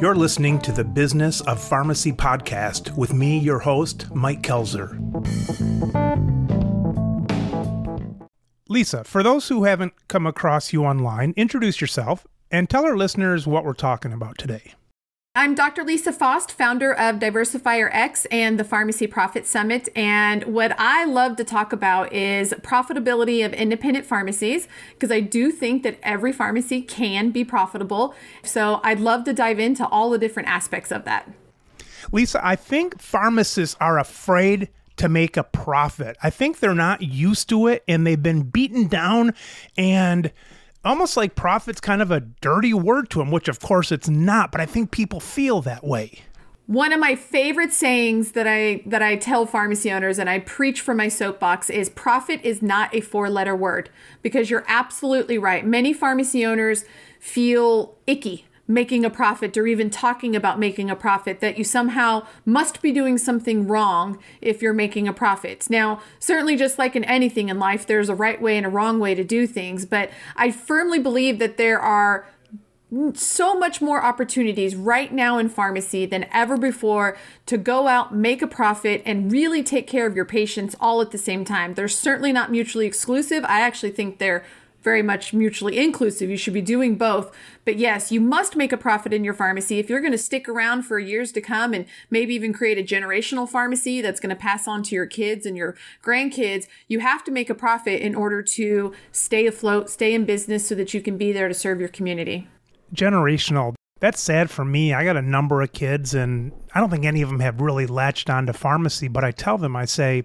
You're listening to the Business of Pharmacy podcast with me, your host, Mike Koelzer. Lisa, for those who haven't come across you online, introduce yourself and tell our listeners what we're talking about today. I'm Dr. Lisa Faast, founder of DiversifyRx and the Pharmacy Profit Summit. And what I love to talk about is profitability of independent pharmacies, because I do think that every pharmacy can be profitable. So I'd love to dive into all the different aspects of that. Lisa, I think pharmacists are afraid to make a profit. I think they're not used to it and they've been beaten down and almost like profit's kind of a dirty word to them, which of course it's not, but I think people feel that way. One of my favorite sayings that I that I tell pharmacy owners and I preach from my soapbox is profit is not a four-letter word because you're absolutely right. Many pharmacy owners feel icky making a profit or even talking about making a profit, that you somehow must be doing something wrong if you're making a profit. Now, certainly, just like in anything in life, there's a right way and a wrong way to do things, but I firmly believe that there are so much more opportunities right now in pharmacy than ever before to go out, make a profit, and really take care of your patients all at the same time. They're certainly not mutually exclusive. I actually think they're very much mutually inclusive. You should be doing both. But yes, you must make a profit in your pharmacy. If you're going to stick around for years to come and maybe even create a generational pharmacy that's going to pass on to your kids and your grandkids, you have to make a profit in order to stay afloat, stay in business so that you can be there to serve your community. Generational. That's sad for me. I got a number of kids, and I don't think any of them have really latched onto pharmacy, but I tell them, I say,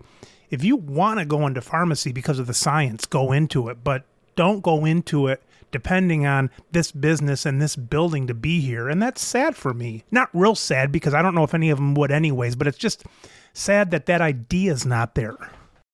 if you want to go into pharmacy because of the science, go into it. But don't go into it depending on this business and this building to be here. And that's sad for me. Not real sad because I don't know if any of them would, anyways, but it's just sad that that idea is not there.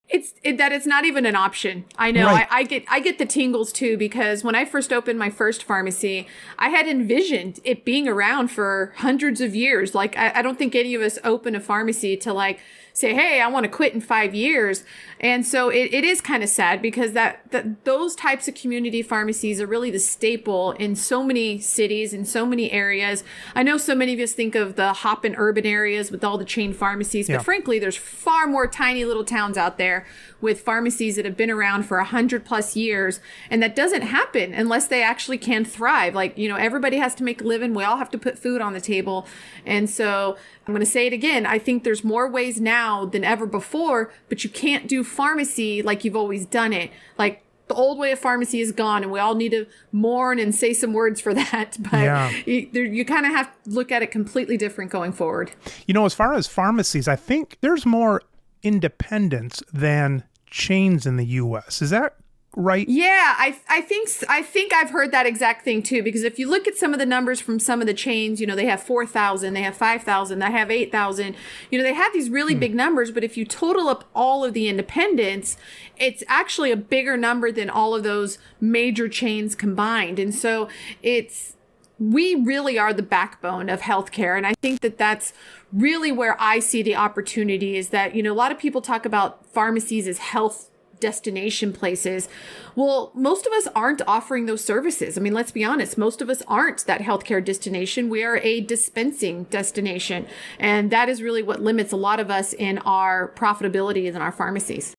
It's it, that it's not even an option. I know. Right. I, I, get I get the tingles too because when I first opened my first pharmacy, I had envisioned it being around for hundreds of years. Like I, I don't think any of us open a pharmacy to like say, hey, I want to quit in five years. And so it, it is kind of sad because that, that those types of community pharmacies are really the staple in so many cities, in so many areas. I know so many of us think of the hop and urban areas with all the chain pharmacies, but yeah. frankly, there's far more tiny little towns out there with pharmacies that have been around for a hundred plus years. And that doesn't happen unless they actually can thrive. Like, you know, everybody has to make a living. We all have to put food on the table. And so I'm going to say it again. I think there's more ways now than ever before, but you can't do pharmacy like you've always done it. Like the old way of pharmacy is gone and we all need to mourn and say some words for that but yeah. you, you kind of have to look at it completely different going forward you know as far as pharmacies i think there's more independents than chains in the us is that right? Yeah, I I think I think I've heard that exact thing too. Because if you look at some of the numbers from some of the chains, you know, they have four thousand, they have five thousand, they have eight thousand. You know, they have these really hmm. big numbers. But if you total up all of the independents, it's actually a bigger number than all of those major chains combined. And so it's we really are the backbone of healthcare. And I think that that's really where I see the opportunity is that, you know, a lot of people talk about pharmacies as health destination places. Well, most of us aren't offering those services. I mean, let's be honest, most of us aren't that healthcare destination. We are a dispensing destination. And that is really what limits a lot of us in our profitability in our pharmacies.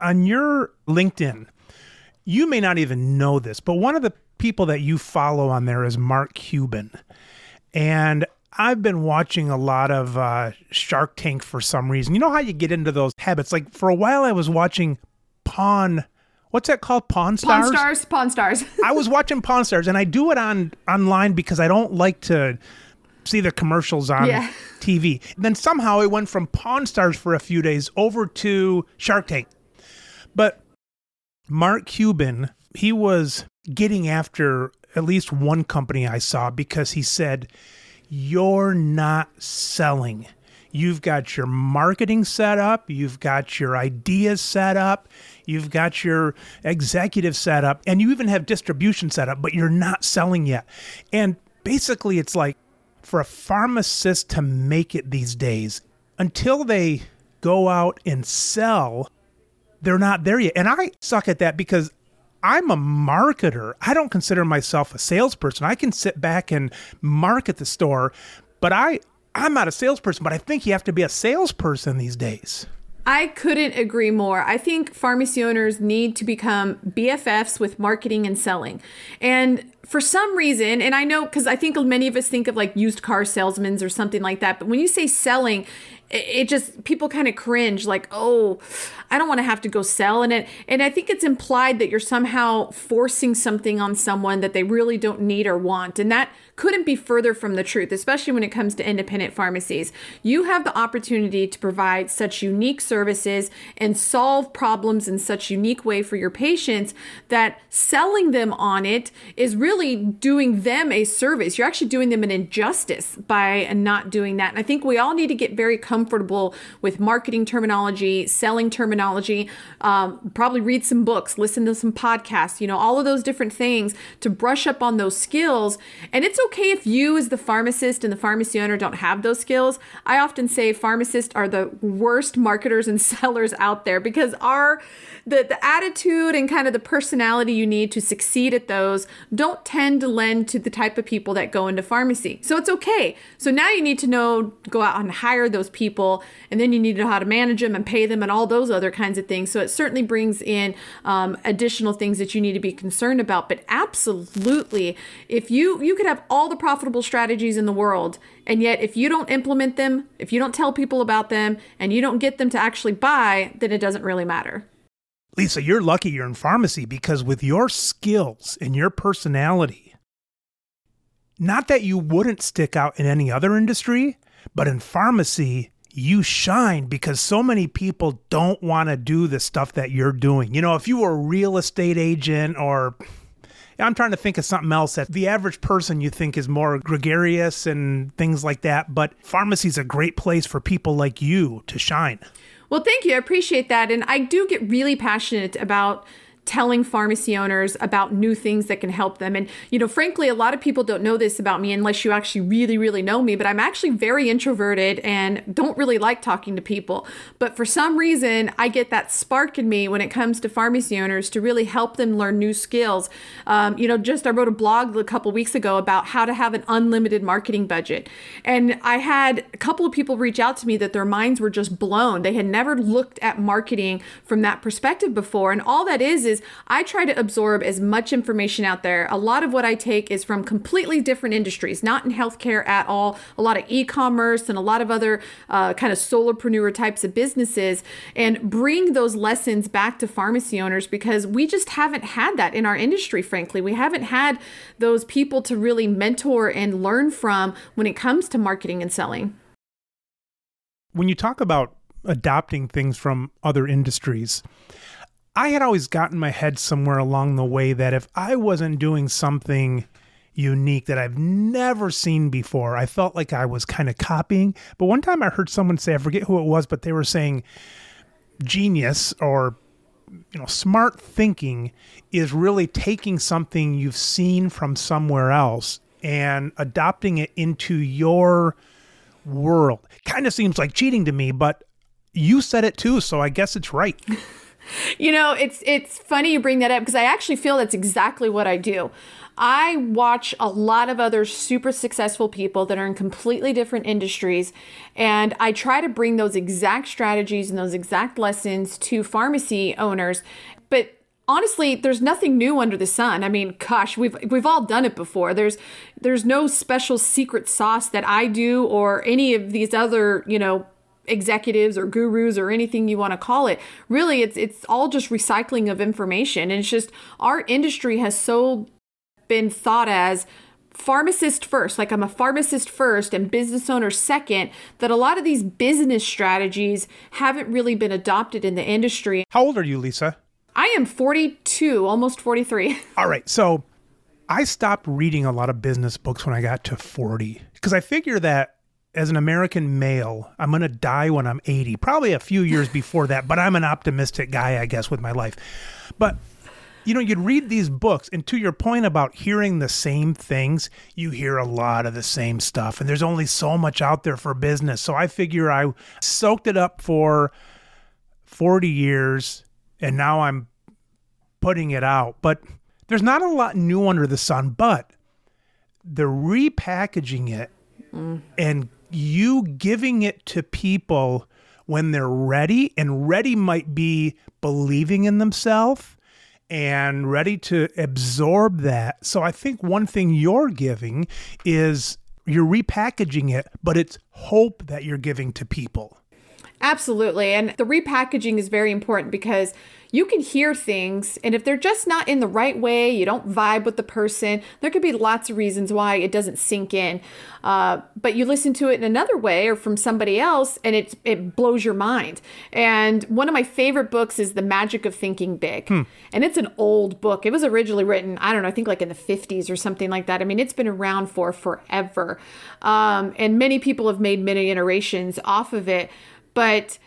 On your LinkedIn, you may not even know this, but one of the people that you follow on there is Mark Cuban. And I've been watching a lot of uh, Shark Tank for some reason. You know how you get into those habits? Like for a while, I was watching Pawn. What's that called? Pawn Stars. Pawn Stars. Pawn Stars. I was watching Pawn Stars, and I do it on online because I don't like to see the commercials on yeah. TV. Then somehow it went from Pawn Stars for a few days over to Shark Tank. But Mark Cuban, he was getting after at least one company I saw because he said, You're not selling. You've got your marketing set up, you've got your ideas set up, you've got your executive set up, and you even have distribution set up, but you're not selling yet. And basically, it's like for a pharmacist to make it these days, until they go out and sell, they're not there yet. And I suck at that because I'm a marketer. I don't consider myself a salesperson. I can sit back and market the store, but I I'm not a salesperson, but I think you have to be a salesperson these days. I couldn't agree more. I think pharmacy owners need to become BFFs with marketing and selling. And for some reason, and I know because I think many of us think of like used car salesmen or something like that, but when you say selling, it just people kind of cringe like oh i don't want to have to go sell in it and i think it's implied that you're somehow forcing something on someone that they really don't need or want and that couldn't be further from the truth, especially when it comes to independent pharmacies. You have the opportunity to provide such unique services and solve problems in such unique way for your patients that selling them on it is really doing them a service. You're actually doing them an injustice by not doing that. And I think we all need to get very comfortable with marketing terminology, selling terminology, um, probably read some books, listen to some podcasts, you know, all of those different things to brush up on those skills. And it's okay if you, as the pharmacist and the pharmacy owner, don't have those skills. I often say pharmacists are the worst marketers and sellers out there because our the, the attitude and kind of the personality you need to succeed at those don't tend to lend to the type of people that go into pharmacy. So it's okay. So now you need to know, go out and hire those people, and then you need to know how to manage them and pay them and all those other kinds of things. So it certainly brings in um, additional things that you need to be concerned about. But absolutely, if you you could have all the profitable strategies in the world, and yet if you don't implement them, if you don't tell people about them, and you don't get them to actually buy, then it doesn't really matter. Lisa, you're lucky you're in pharmacy because with your skills and your personality, not that you wouldn't stick out in any other industry, but in pharmacy, you shine because so many people don't want to do the stuff that you're doing. You know, if you were a real estate agent or I'm trying to think of something else that the average person you think is more gregarious and things like that, but pharmacy is a great place for people like you to shine. Well, thank you. I appreciate that. And I do get really passionate about telling pharmacy owners about new things that can help them. And, you know, frankly, a lot of people don't know this about me unless you actually really, really know me, but I'm actually very introverted and don't really like talking to people. But for some reason, I get that spark in me when it comes to pharmacy owners to really help them learn new skills. Um, you know, just I wrote a blog a couple weeks ago about how to have an unlimited marketing budget. And I had a couple of people reach out to me that their minds were just blown. They had never looked at marketing from that perspective before. And all that is, is is I try to absorb as much information out there. A lot of what I take is from completely different industries, not in healthcare at all. A lot of e-commerce and a lot of other uh, kind of solopreneur types of businesses, and bring those lessons back to pharmacy owners because we just haven't had that in our industry. Frankly, we haven't had those people to really mentor and learn from when it comes to marketing and selling. When you talk about adopting things from other industries, I had always gotten my head somewhere along the way that if I wasn't doing something unique that I've never seen before, I felt like I was kind of copying. But one time I heard someone say, I forget who it was, but they were saying genius or you know smart thinking is really taking something you've seen from somewhere else and adopting it into your world. Kind of seems like cheating to me, but you said it too, so I guess it's right. you know, it's it's funny you bring that up because I actually feel that's exactly what I do. I watch a lot of other super successful people that are in completely different industries, and I try to bring those exact strategies and those exact lessons to pharmacy owners. But honestly there's nothing new under the sun i mean gosh we've we've all done it before there's there's no special secret sauce that i do or any of these other you know executives or gurus or anything you want to call it. Really, it's it's all just recycling of information. And it's just our industry has so been thought as pharmacist first, like I'm a pharmacist first and business owner second, that a lot of these business strategies haven't really been adopted in the industry. How old are you, Lisa? I am 42, almost 43. All right. So I stopped reading a lot of business books when I got to 40 because I figure that as an American male, I'm going to die when I'm 80, probably a few years before that, but I'm an optimistic guy, I guess, with my life. But you know, you'd read these books, and to your point about hearing the same things, you hear a lot of the same stuff, and there's only so much out there for business. So I figure I soaked it up for 40 years, and now I'm putting it out. But there's not a lot new under the sun, but they're repackaging it mm. and you giving it to people when they're ready, and ready might be believing in themselves and ready to absorb that. So I think one thing you're giving is you're repackaging it, but it's hope that you're giving to people. Absolutely. And the repackaging is very important because you can hear things, and if they're just not in the right way, you don't vibe with the person, there could be lots of reasons why it doesn't sink in. Uh, but you listen to it in another way or from somebody else, and it, it blows your mind. And one of my favorite books is The Magic of Thinking Big. Hmm. And it's an old book. It was originally written, I don't know, I think like in the 50s or something like that. I mean, it's been around for forever. Um, and many people have made many iterations off of it. But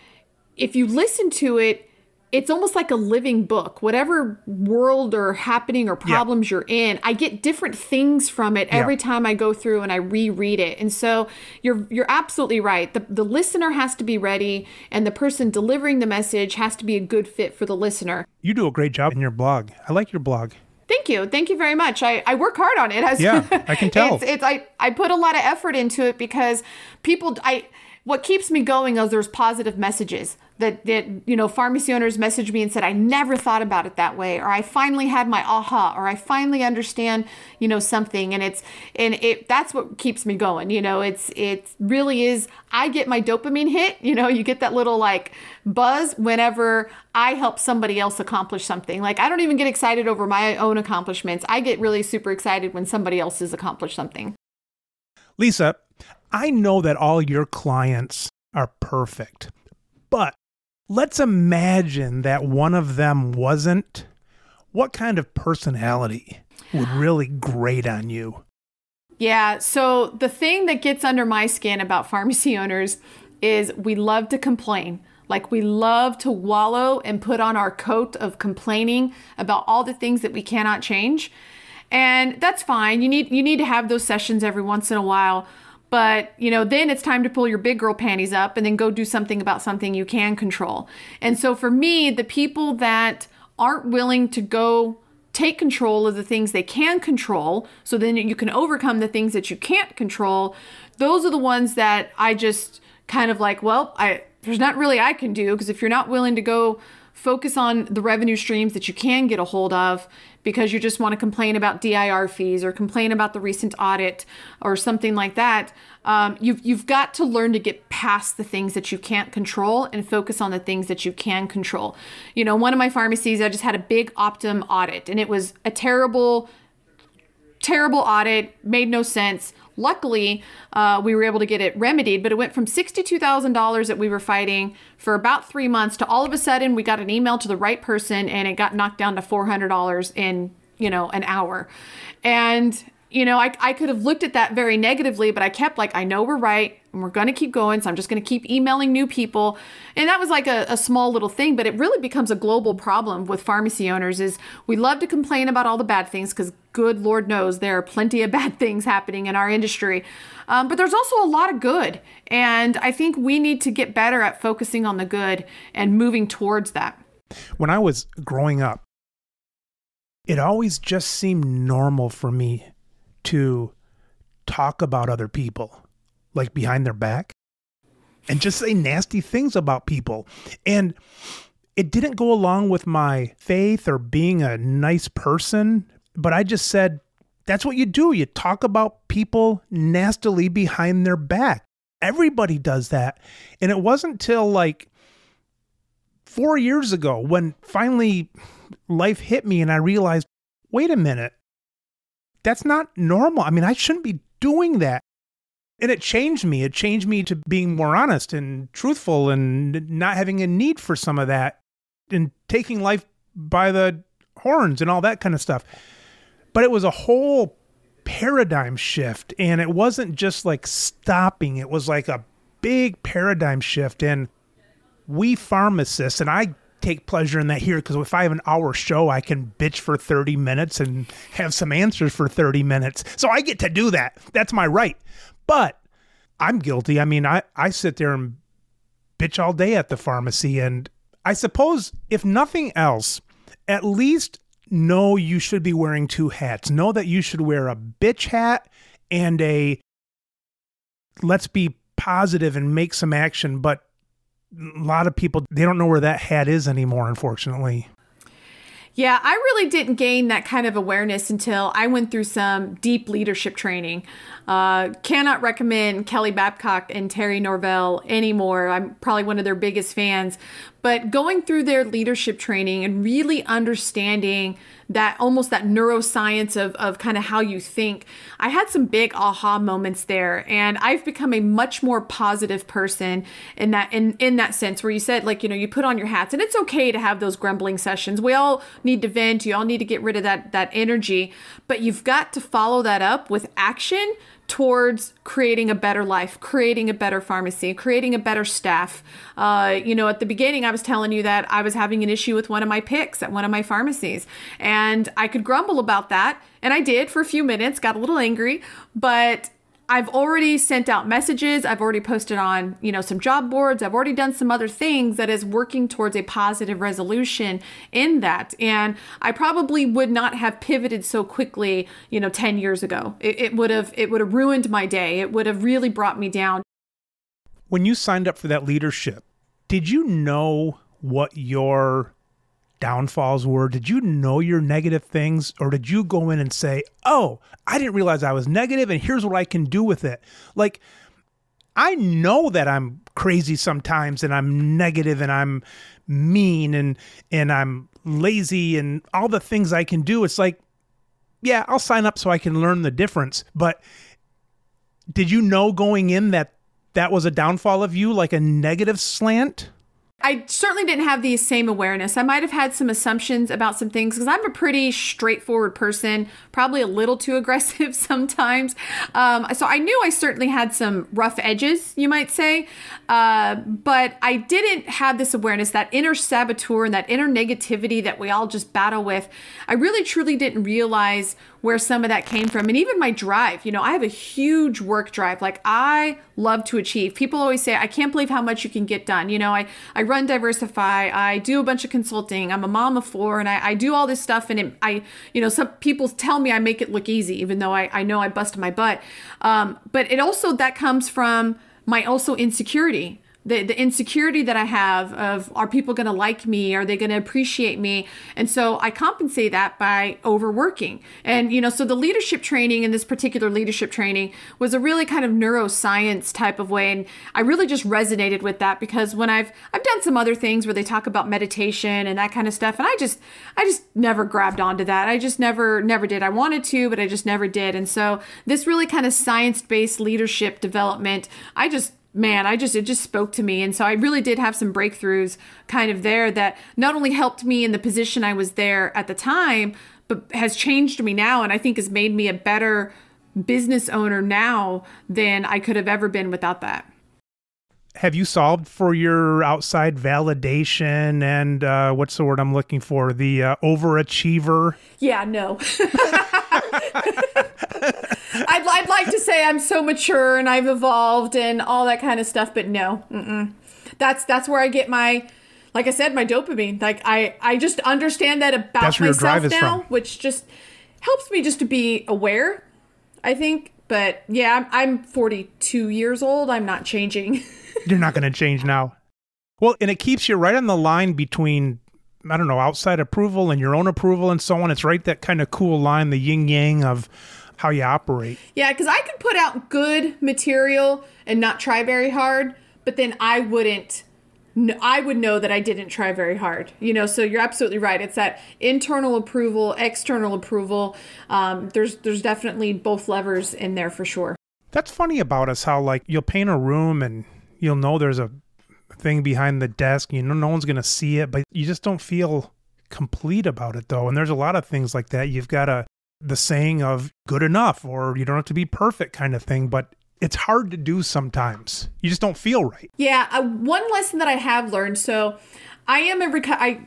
if you listen to it, it's almost like a living book. Whatever world or happening or problems yeah. you're in, I get different things from it every yeah. time I go through and I reread it. And so you're you're absolutely right. The the listener has to be ready and the person delivering the message has to be a good fit for the listener. You do a great job in your blog. I like your blog. Thank you. Thank you very much. I, I work hard on it. As, yeah, I can tell. it's, it's I, I put a lot of effort into it because people I what keeps me going is there's positive messages that that you know pharmacy owners messaged me and said I never thought about it that way or I finally had my aha or I finally understand you know something. And it's and it that's what keeps me going you know? It's it really is I get my dopamine hit you know? You get that little like buzz whenever I help somebody else accomplish something. Like I don't even get excited over my own accomplishments. I get really super excited when somebody else has accomplished something. Lisa I know that all your clients are perfect, but let's imagine that one of them wasn't. What kind of personality would really grate on you? Yeah, so the thing that gets under my skin about pharmacy owners is we love to complain. Like we love to wallow and put on our coat of complaining about all the things that we cannot change. And that's fine. You need you need to have those sessions every once in a while. But, you know, then it's time to pull your big girl panties up and then go do something about something you can control. And so for me, the people that aren't willing to go take control of the things they can control so then you can overcome the things that you can't control, those are the ones that I just kind of like, well, I there's not really I can do because if you're not willing to go focus on the revenue streams that you can get a hold of because you just want to complain about DIR fees or complain about the recent audit or something like that. Um, you've you've got to learn to get past the things that you can't control and focus on the things that you can control. You know, one of my pharmacies, I just had a big Optum audit, and it was a terrible, terrible audit. Made no sense. Luckily, uh, we were able to get it remedied, but it went from $62,000 that we were fighting for about three months to all of a sudden we got an email to the right person and it got knocked down to $400 in, you know, an hour. And you know, I, I could have looked at that very negatively, but I kept like, I know we're right and we're going to keep going. So I'm just going to keep emailing new people. And that was like a, a small little thing, but it really becomes a global problem with pharmacy owners is we love to complain about all the bad things because good Lord knows there are plenty of bad things happening in our industry. Um, but there's also a lot of good. And I think we need to get better at focusing on the good and moving towards that. When I was growing up, it always just seemed normal for me to talk about other people, like behind their back, and just say nasty things about people. And it didn't go along with my faith or being a nice person, but I just said, that's what you do. You talk about people nastily behind their back. Everybody does that. And it wasn't till like four years ago when finally life hit me and I realized wait a minute, that's not normal. I mean, I shouldn't be doing that. And it changed me. It changed me to being more honest and truthful and not having a need for some of that and taking life by the horns and all that kind of stuff. But it was a whole paradigm shift. And it wasn't just like stopping, it was like a big paradigm shift. And we pharmacists, and I take pleasure in that here because if I have an hour show, I can bitch for 30 minutes and have some answers for 30 minutes. So I get to do that. That's my right. But I'm guilty. I mean, I, I sit there and bitch all day at the pharmacy. And I suppose, if nothing else, at least know you should be wearing two hats. Know that you should wear a bitch hat and a let's be positive and make some action, but a lot of people they don't know where that hat is anymore unfortunately. Yeah, I really didn't gain that kind of awareness until I went through some deep leadership training. Uh, cannot recommend Kelly Babcock and Terry Norvell anymore. I'm probably one of their biggest fans. But going through their leadership training and really understanding that almost that neuroscience of, of kind of how you think, I had some big aha moments there. And I've become a much more positive person in that in, in that sense where you said, like, you know, you put on your hats and it's okay to have those grumbling sessions. We all need to vent, you all need to get rid of that that energy, but you've got to follow that up with action towards creating a better life, creating a better pharmacy, creating a better staff. Uh, you know, at the beginning, I was telling you that I was having an issue with one of my picks at one of my pharmacies, and I could grumble about that, and I did for a few minutes, got a little angry, but I've already sent out messages. I've already posted on, you know, some job boards. I've already done some other things that is working towards a positive resolution in that. And I probably would not have pivoted so quickly, you know, 10 years ago. It, it would have it would have ruined my day. It would have really brought me down. When you signed up for that leadership, did you know what your downfalls were? Did you know your negative things or did you go in and say, "Oh, I didn't realize I was negative and here's what I can do with it." Like I know that I'm crazy sometimes and I'm negative and I'm mean and and I'm lazy and all the things I can do. It's like yeah, I'll sign up so I can learn the difference. But did you know going in that that was a downfall of you like a negative slant? I certainly didn't have the same awareness. I might have had some assumptions about some things because I'm a pretty straightforward person, probably a little too aggressive sometimes. Um, so I knew I certainly had some rough edges, you might say. Uh, but I didn't have this awareness, that inner saboteur and that inner negativity that we all just battle with. I really truly didn't realize where some of that came from. And even my drive you know i have a huge work drive. Like i love to achieve. People always say i can't believe how much you can get done. You know i, I run diversify. I do a bunch of consulting. I'm a mom of four and i, I do all this stuff and it, i you know some people tell me i make it look easy even though i, I know i bust my butt. Um, but it also that comes from my also insecurity the, the insecurity that I have of are people going to like me? Are they going to appreciate me? And so I compensate that by overworking. And, you know, so the leadership training in this particular leadership training was a really kind of neuroscience type of way. And I really just resonated with that because when I've, I've done some other things where they talk about meditation and that kind of stuff. And I just, I just never grabbed onto that. I just never, never did. I wanted to, but I just never did. And so this really kind of science based leadership development, I just man, I just it just spoke to me. And so I really did have some breakthroughs kind of there that not only helped me in the position I was there at the time, but has changed me now and I think has made me a better business owner now than I could have ever been without that. Have you solved for your outside validation and uh, what's the word I'm looking for? The uh, overachiever? Yeah, no. I'd, I'd like to say I'm so mature and I've evolved and all that kind of stuff, but no, mm-mm. that's that's where I get my, like I said, my dopamine. Like I I just understand that about that's myself now, which just helps me just to be aware. I think, but yeah, I'm, I'm 42 years old. I'm not changing. You're not going to change now. Well, and it keeps you right on the line between I don't know, outside approval and your own approval and so on. It's right that kind of cool line, the yin yang of how you operate. Yeah, because I could put out good material and not try very hard, but then I wouldn't. I would know that I didn't try very hard, you know. So you're absolutely right. It's that internal approval, external approval. Um, there's there's definitely both levers in there for sure. That's funny about us. How like you'll paint a room and you'll know there's a thing behind the desk. You know, no one's going to see it, but you just don't feel complete about it though. And there's a lot of things like that. You've got a, the saying of good enough or you don't have to be perfect kind of thing, but it's hard to do sometimes. You just don't feel right. Yeah. Uh, one lesson that I have learned. So I am a, reco- I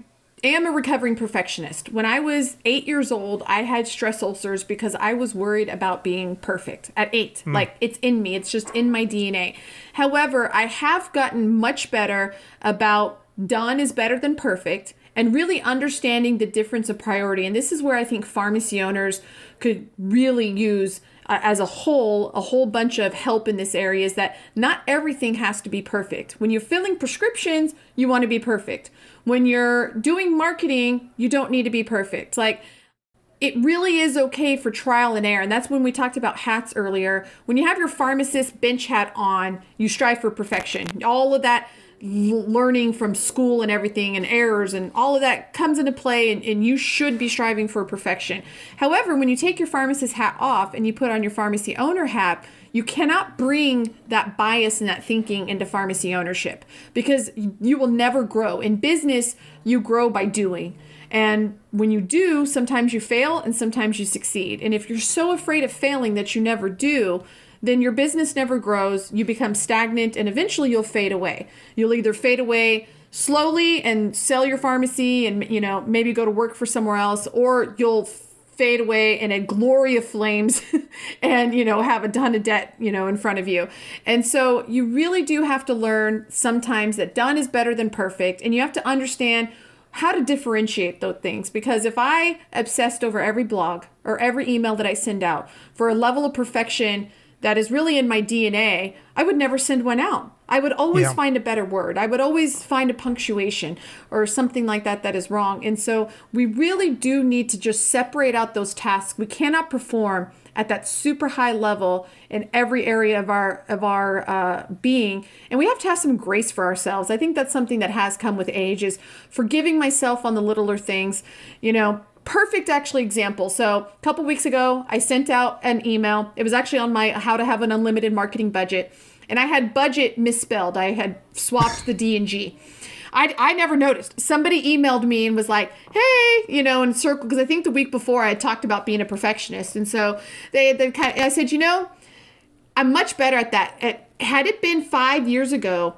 am a recovering perfectionist. When I was eight years old, I had stress ulcers because I was worried about being perfect at eight. Mm. Like it's in me, it's just in my DNA. However, I have gotten much better about done is better than perfect and really understanding the difference of priority. And this is where I think pharmacy owners could really use uh, as a whole a whole bunch of help in this area is that not everything has to be perfect. When you're filling prescriptions, you want to be perfect. When you're doing marketing, you don't need to be perfect. Like it really is okay for trial and error. And that's when we talked about hats earlier. When you have your pharmacist bench hat on, you strive for perfection. All of that learning from school and everything and errors and all of that comes into play and, and, you should be striving for perfection. However when you take your pharmacist hat off and you put on your pharmacy owner hat you cannot bring that bias and that thinking into pharmacy ownership because you will never grow. In business you grow by doing. And when you do sometimes you fail and sometimes you succeed. And if you're so afraid of failing that you never do then your business never grows, you become stagnant, and eventually you'll fade away. You'll either fade away slowly and sell your pharmacy and you know maybe go to work for somewhere else or you'll fade away in a glory of flames and you know have a ton of debt you know in front of you. And so you really do have to learn sometimes that done is better than perfect and you have to understand how to differentiate those things. Because if i obsessed over every blog or every email that i send out for a level of perfection that is really in my DNA, I would never send one out. I would always yeah. find a better word. I would always find a punctuation or something like that that is wrong. And so we really do need to just separate out those tasks. We cannot perform at that super high level in every area of our of our uh, being and we have to have some grace for ourselves i think that's something that has come with age is forgiving myself on the littler things you know perfect actually example. So a couple weeks ago, I sent out an email. It was actually on my how to have an unlimited marketing budget, and I had budget misspelled. I had swapped the D and G. I, I never noticed. Somebody emailed me and was like, "Hey, you know," in circle because I think the week before I had talked about being a perfectionist, and so they they kind of, I said, you know, I'm much better at that. Had it been five years ago,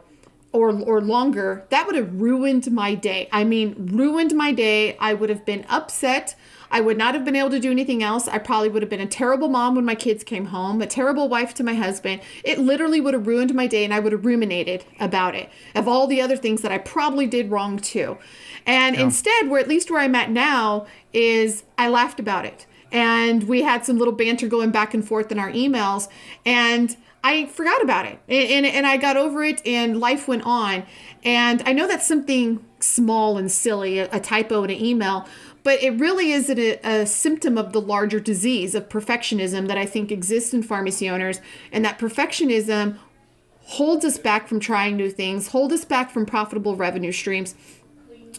or or longer, that would have ruined my day. I mean, ruined my day. I would have been upset. I would not have been able to do anything else. I probably would have been a terrible mom when my kids came home, a terrible wife to my husband. It literally would have ruined my day and I would have ruminated about it of all the other things that I probably did wrong too. And yeah. instead, where at least where I'm at now is I laughed about it. And we had some little banter going back and forth in our emails and I forgot about it and, and, and, I got over it and life went on. And I know that's something small and silly, a, a typo in an email, but it really is a, a, symptom of the larger disease of perfectionism that I think exists in pharmacy owners. And that perfectionism holds us back from trying new things, hold us back from profitable revenue streams.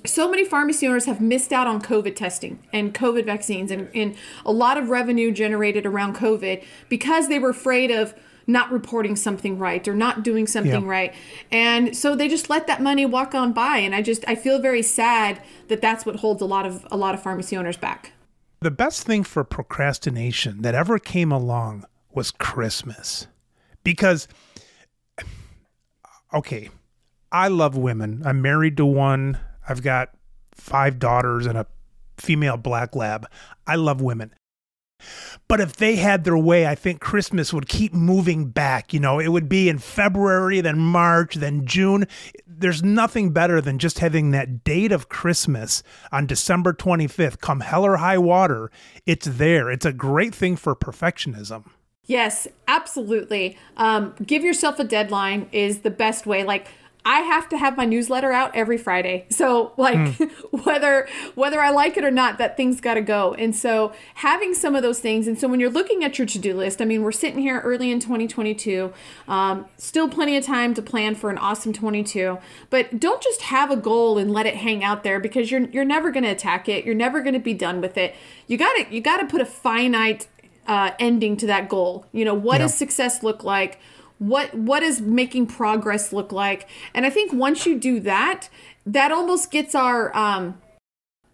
So many pharmacy owners have missed out on COVID testing and COVID vaccines and, and a lot of revenue generated around COVID because they were afraid of not reporting something right or not doing something yeah. right. And so they just let that money walk on by and I just I feel very sad that that's what holds a lot of a lot of pharmacy owners back. The best thing for procrastination that ever came along was Christmas. Because okay, I love women. I'm married to one. I've got five daughters and a female black lab. I love women. But if they had their way, I think Christmas would keep moving back. You know, it would be in February, then March, then June. There's nothing better than just having that date of Christmas on December 25th, come hell or high water. It's there. It's a great thing for perfectionism. Yes, absolutely. Um, give yourself a deadline is the best way. Like, I have to have my newsletter out every Friday. So like mm. whether whether I like it or not, that thing's got to go. And so having some of those things, and so when you're looking at your to-do list, I mean, we're sitting here early in 2022, um, still plenty of time to plan for an awesome 22. But don't just have a goal and let it hang out there because you're you're never going to attack it. You're never going to be done with it. You got to you got to put a finite uh, ending to that goal. You know, what yeah. does success look like? What what is making progress look like? And i think once you do that that almost gets our um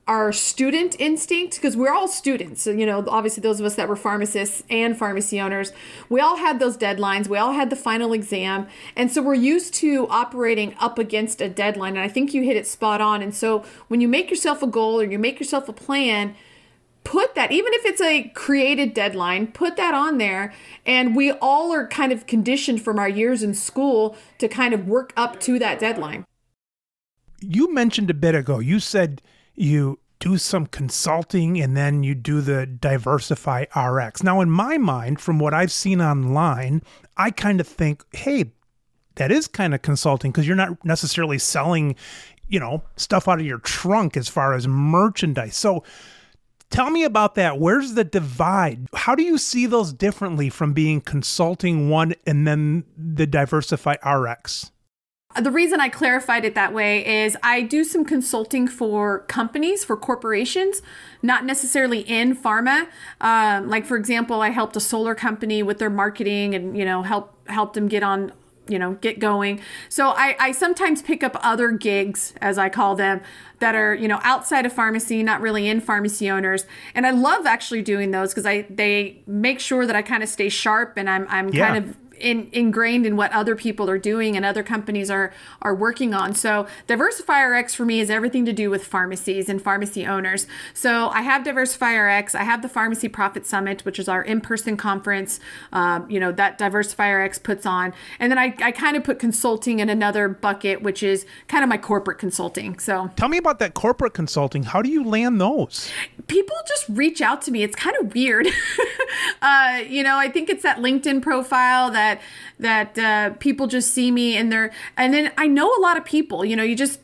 our student instinct because we're all students. So, you know obviously those of us that were pharmacists and pharmacy owners we all had those deadlines we all had the final exam. And so we're used to operating up against a deadline and i think you hit it spot on. And so when you make yourself a goal or you make yourself a plan put that even if it's a created deadline put that on there and we all are kind of conditioned from our years in school to kind of work up to that deadline You mentioned a bit ago, you said you do some consulting and then you do the Diversify RX. Now, in my mind, from what I've seen online, I kind of think, hey, that is kind of consulting because you're not necessarily selling, you know, stuff out of your trunk as far as merchandise. So, Tell me about that. Where's the divide? How do you see those differently from being consulting one and then the Diversify RX? The reason I clarified it that way is I do some consulting for companies, for corporations, not necessarily in pharma. Um, like for example, I helped a solar company with their marketing and you know help helped them get on you know get going. So I, I sometimes pick up other gigs, as I call them, that are you know outside of pharmacy, not really in pharmacy owners, and I love actually doing those because I they make sure that I kind of stay sharp and I'm I'm yeah. kind of in, ingrained in what other people are doing and other companies are are working on. So Diversify RX for me is everything to do with pharmacies and pharmacy owners. So I have Diversify RX, I have the Pharmacy Profit Summit, which is our in-person conference. Um, you know that Diversify RX puts on, and then I, I kind of put consulting in another bucket, which is kind of my corporate consulting. So tell me about that corporate consulting. How do you land those? People just reach out to me. It's kind of weird. uh, you know, I think it's that LinkedIn profile that that that uh, people just see me and they're and then I know a lot of people. You know, you just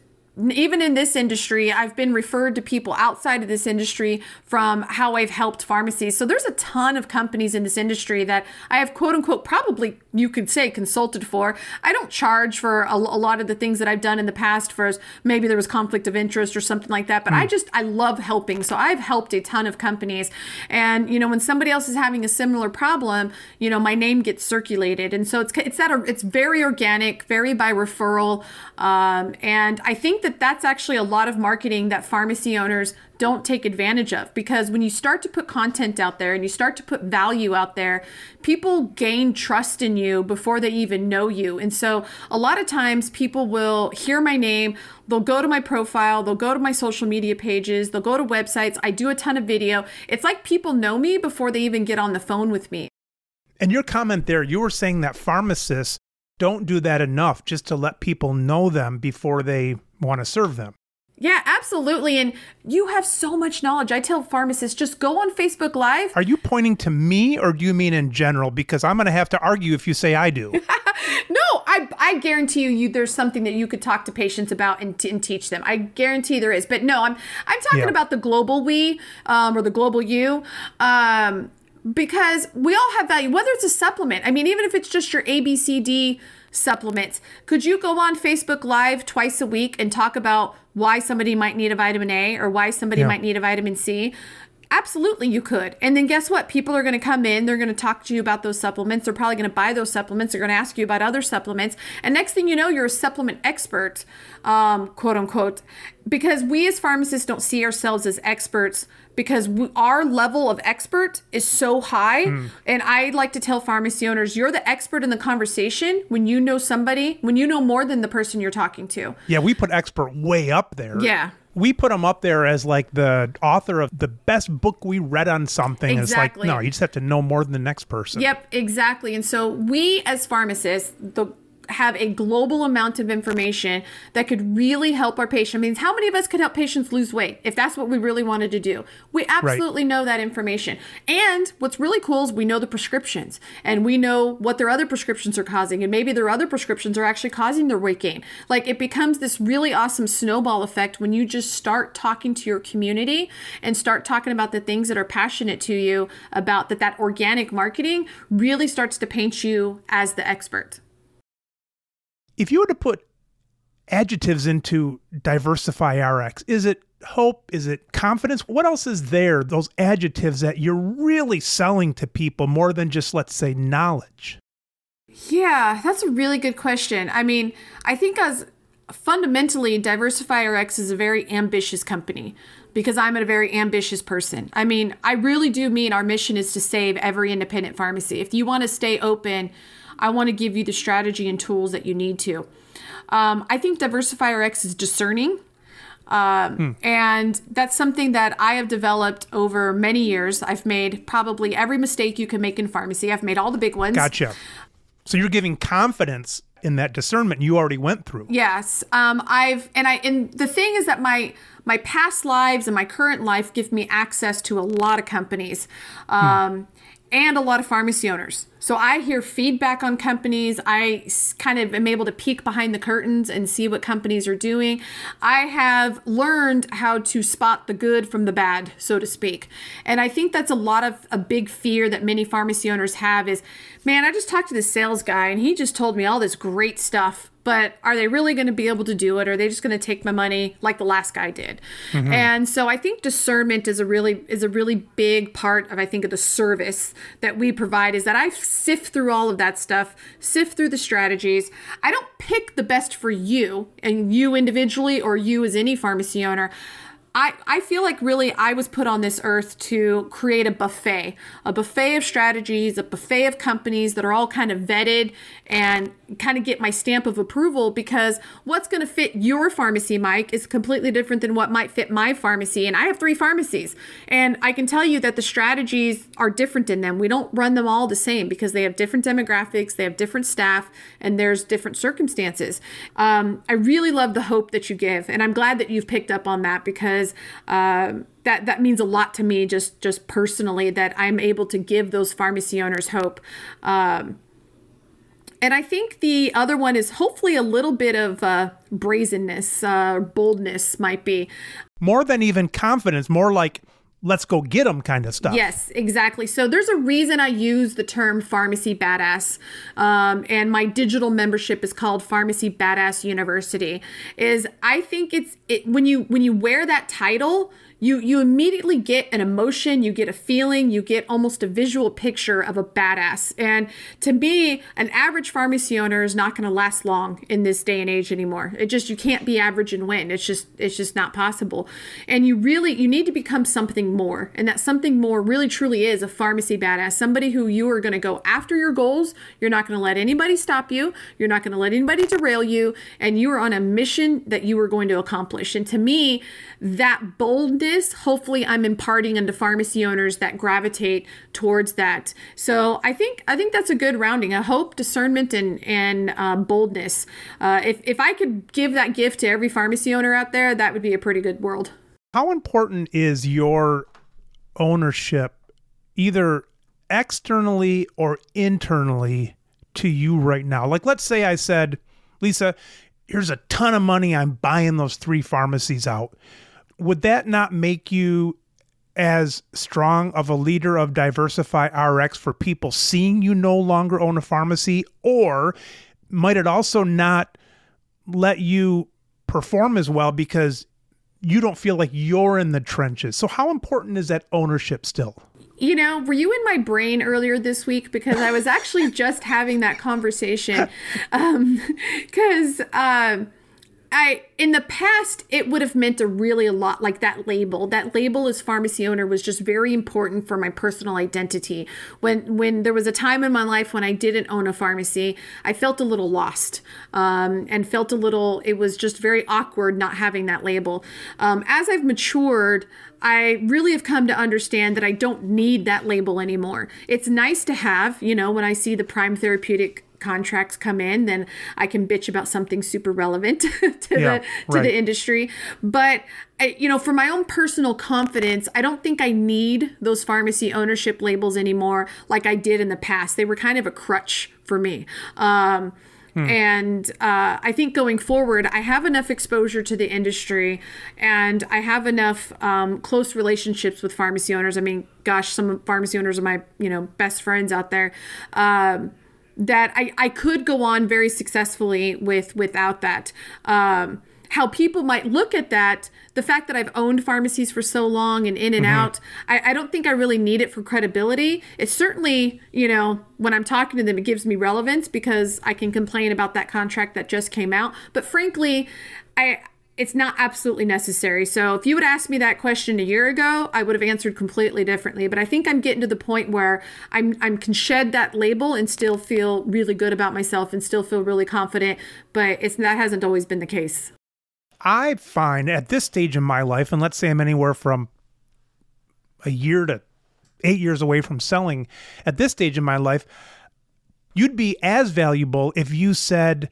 even in this industry, I've been referred to people outside of this industry from how I've helped pharmacies. So there's a ton of companies in this industry that I have quote unquote probably you could say consulted for. I don't charge for a, a lot of the things that I've done in the past for maybe there was conflict of interest or something like that, but mm. I just I love helping. So I've helped a ton of companies. And you know, when somebody else is having a similar problem, you know, my name gets circulated. And so it's it's that it's very organic, very by referral. Um, and I think that that that's actually a lot of marketing that pharmacy owners don't take advantage of because when you start to put content out there and you start to put value out there, people gain trust in you before they even know you. And so a lot of times people will hear my name, they'll go to my profile, they'll go to my social media pages, they'll go to websites. I do a ton of video. It's like people know me before they even get on the phone with me. And your comment there, you were saying that pharmacists don't do that enough just to let people know them before they want to serve them. Yeah, absolutely. And you have so much knowledge. I tell pharmacists just go on Facebook Live. Are you pointing to me or do you mean in general? Because I'm going to have to argue if you say I do. no, I, I guarantee you, you there's something that you could talk to patients about and, t- and teach them. I guarantee there is. But no, I'm I'm talking yeah. about the global we um, or the global you. Um, because we all have value, whether it's a supplement. I mean, even if it's just your ABCD supplements, could you go on Facebook Live twice a week and talk about why somebody might need a vitamin A or why somebody yeah. might need a vitamin C? Absolutely, you could. And then guess what? People are going to come in, they're going to talk to you about those supplements. They're probably going to buy those supplements. They're going to ask you about other supplements. And next thing you know, you're a supplement expert, um, quote unquote, because we as pharmacists don't see ourselves as experts because we, our level of expert is so high. Mm. And I like to tell pharmacy owners, you're the expert in the conversation when you know somebody, when you know more than the person you're talking to. Yeah, we put expert way up there. Yeah we put them up there as like the author of the best book we read on something. Exactly. It's like, no, you just have to know more than the next person. Yep, exactly. And so we as pharmacists, the have a global amount of information that could really help our patient. I mean, how many of us could help patients lose weight if that's what we really wanted to do? We absolutely right. know that information. And what's really cool is we know the prescriptions and we know what their other prescriptions are causing. And maybe their other prescriptions are actually causing their weight gain. Like it becomes this really awesome snowball effect when you just start talking to your community and start talking about the things that are passionate to you about that that organic marketing really starts to paint you as the expert if you were to put adjectives into diversify RX, is it hope? Is it confidence? What else is there? Those adjectives that you're really selling to people more than just, let's say, knowledge? Yeah, that's a really good question. I mean, I think as fundamentally, Diversify RX is a very ambitious company because I'm a very ambitious person. I mean, I really do mean our mission is to save every independent pharmacy. If you want to stay open, I want to give you the strategy and tools that you need to. Um, I think Diversify X is discerning. Um, hmm. And that's something that I have developed over many years. I've made probably every mistake you can make in pharmacy. I've made all the big ones. Gotcha. So you're giving confidence in that discernment you already went through. Yes. Um, I've and I and the thing is that my my past lives and my current life give me access to a lot of companies. Um, hmm and a lot of pharmacy owners. So I hear feedback on companies. I kind of am able to peek behind the curtains and see what companies are doing. I have learned how to spot the good from the bad, so to speak. And I think that's a lot of a big fear that many pharmacy owners have is, man, I just talked to this sales guy and he just told me all this great stuff but are they really going to be able to do it? Or are they just going to take my money like the last guy did? Mm-hmm. And so I think discernment is a really is a really big part of I think of the service that we provide is that I sift through all of that stuff, sift through the strategies. I don't pick the best for you and you individually or you as any pharmacy owner. I, I feel like really I was put on this earth to create a buffet, a buffet of strategies, a buffet of companies that are all kind of vetted and kind of get my stamp of approval because what's going to fit your pharmacy, Mike, is completely different than what might fit my pharmacy. And I have three pharmacies. And I can tell you that the strategies are different in them. We don't run them all the same because they have different demographics, they have different staff, and there's different circumstances. Um, I really love the hope that you give. And I'm glad that you've picked up on that because. Uh, that that means a lot to me just just personally that I'm able to give those pharmacy owners hope. Um, and I think the other one is hopefully a little bit of uh, brazenness, uh, boldness might be. More than even confidence, more like let's go get them kind of stuff. Yes, exactly. So there's a reason I use the term pharmacy badass, um, and my digital membership is called Pharmacy Badass University. Is I think it's it, when you when you wear that title, you you immediately get an emotion, you get a feeling, you get almost a visual picture of a badass. And to me, an average pharmacy owner is not going to last long in this day and age anymore. It just you can't be average and win. It's just it's just not possible. And you really you need to become something more. And that something more really truly is a pharmacy badass, somebody who you are going to go after your goals. You're not going to let anybody stop you. You're not going to let anybody derail you, and you are on a mission that you are going to accomplish. And to me, that boldness, hopefully I'm imparting into pharmacy owners that gravitate towards that. So I think I think that's a good rounding. A hope, discernment, and and uh, boldness. Uh, if if I could give that gift to every pharmacy owner out there, that would be a pretty good world. How important is your ownership, either externally or internally, to you right now? Like, let's say I said, Lisa, here's a ton of money. I'm buying those three pharmacies out would that not make you as strong of a leader of DiversifyRx for people seeing you no longer own a pharmacy? Or might it also not let you perform as well because you don't feel like you're in the trenches? So, how important is that ownership still? You know, were you in my brain earlier this week? Because I was actually just having that conversation. Because, um, uh, I in the past it would have meant a really a lot like that label. That label as pharmacy owner was just very important for my personal identity. When when there was a time in my life when I didn't own a pharmacy, I felt a little lost um, and felt a little. It was just very awkward not having that label. Um, as I've matured. I really have come to understand that I don't need that label anymore. It's nice to have, you know, when I see the Prime Therapeutic contracts come in, then I can bitch about something super relevant to yeah, the to right. the industry. But I, you know, for my own personal confidence, I don't think I need those pharmacy ownership labels anymore like I did in the past. They were kind of a crutch for me. Um, hmm. And uh, I think going forward, I have enough exposure to the industry and I have enough um, close relationships with pharmacy owners. I mean, gosh, some pharmacy owners are my, you know, best friends out there. Um, that I, I could go on very successfully with without that. Um, how people might look at that, the fact that I've owned pharmacies for so long and in and mm-hmm. out, I, I, don't think I really need it for credibility. It's certainly, you know, when I'm talking to them, it gives me relevance because I can complain about that contract that just came out. But frankly, I it's not absolutely necessary. So if you would ask me that question a year ago, I would have answered completely differently. But I think I'm getting to the point where I'm I can shed that label and still feel really good about myself and still feel really confident. But it's that hasn't always been the case. I find at this stage in my life, and let's say I'm anywhere from a year to eight years away from selling, at this stage in my life, you'd be as valuable if you said,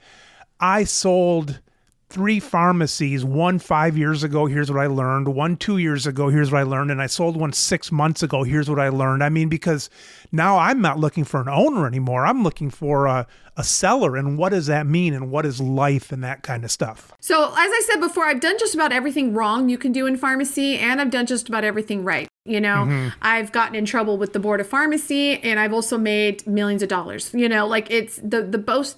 I sold three pharmacies one five years ago here's what i learned one two years ago here's what i learned and i sold one six months ago here's what i learned. I mean because now i'm not looking for an owner anymore. I'm looking for a, a seller and what does that mean and what is life and that kind of stuff. So as i said before i've done just about everything wrong you can do in pharmacy and i've done just about everything right you know? Mm-hmm. i've gotten in trouble with the board of pharmacy and i've also made millions of dollars you know? Like it's the the both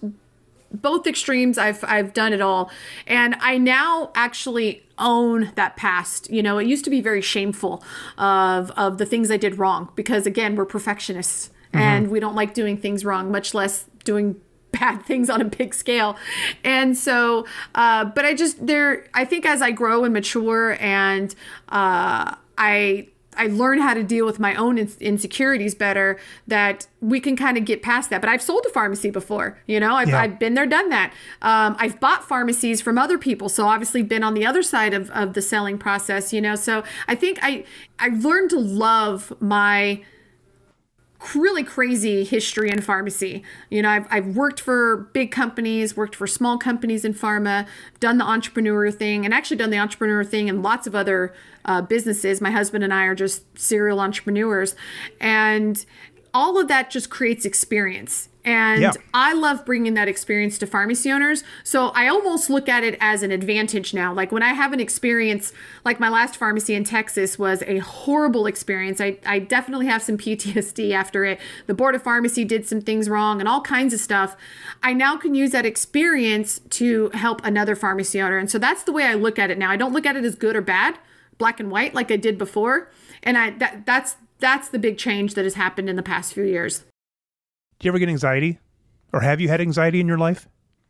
both extremes I've I've done it all. And I now actually own that past. You know it used to be very shameful of of the things I did wrong because again we're perfectionists mm-hmm. and we don't like doing things wrong much less doing bad things on a big scale. And so uh, but I just there I think as I grow and mature and uh, I I learn how to deal with my own insecurities better that we can kind of get past that. But I've sold a pharmacy before, you know, I've, yeah. I've been there, done that. Um, I've bought pharmacies from other people. So obviously been on the other side of, of the selling process, you know, so I think I, I learned to love my, really crazy history in pharmacy. You know, I've, I've worked for big companies, worked for small companies in pharma, done the entrepreneur thing, and actually done the entrepreneur thing in lots of other uh, businesses. My husband and I are just serial entrepreneurs. And all of that just creates experience. And yeah. I love bringing that experience to pharmacy owners. So I almost look at it as an advantage now. Like when I have an experience, like my last pharmacy in Texas was a horrible experience. I, I definitely have some PTSD after it. The Board of Pharmacy did some things wrong and all kinds of stuff. I now can use that experience to help another pharmacy owner. And so that's the way I look at it now. I don't look at it as good or bad, black and white like I did before. And I that that's that's the big change that has happened in the past few years. Do you ever get anxiety? Or have you had anxiety in your life?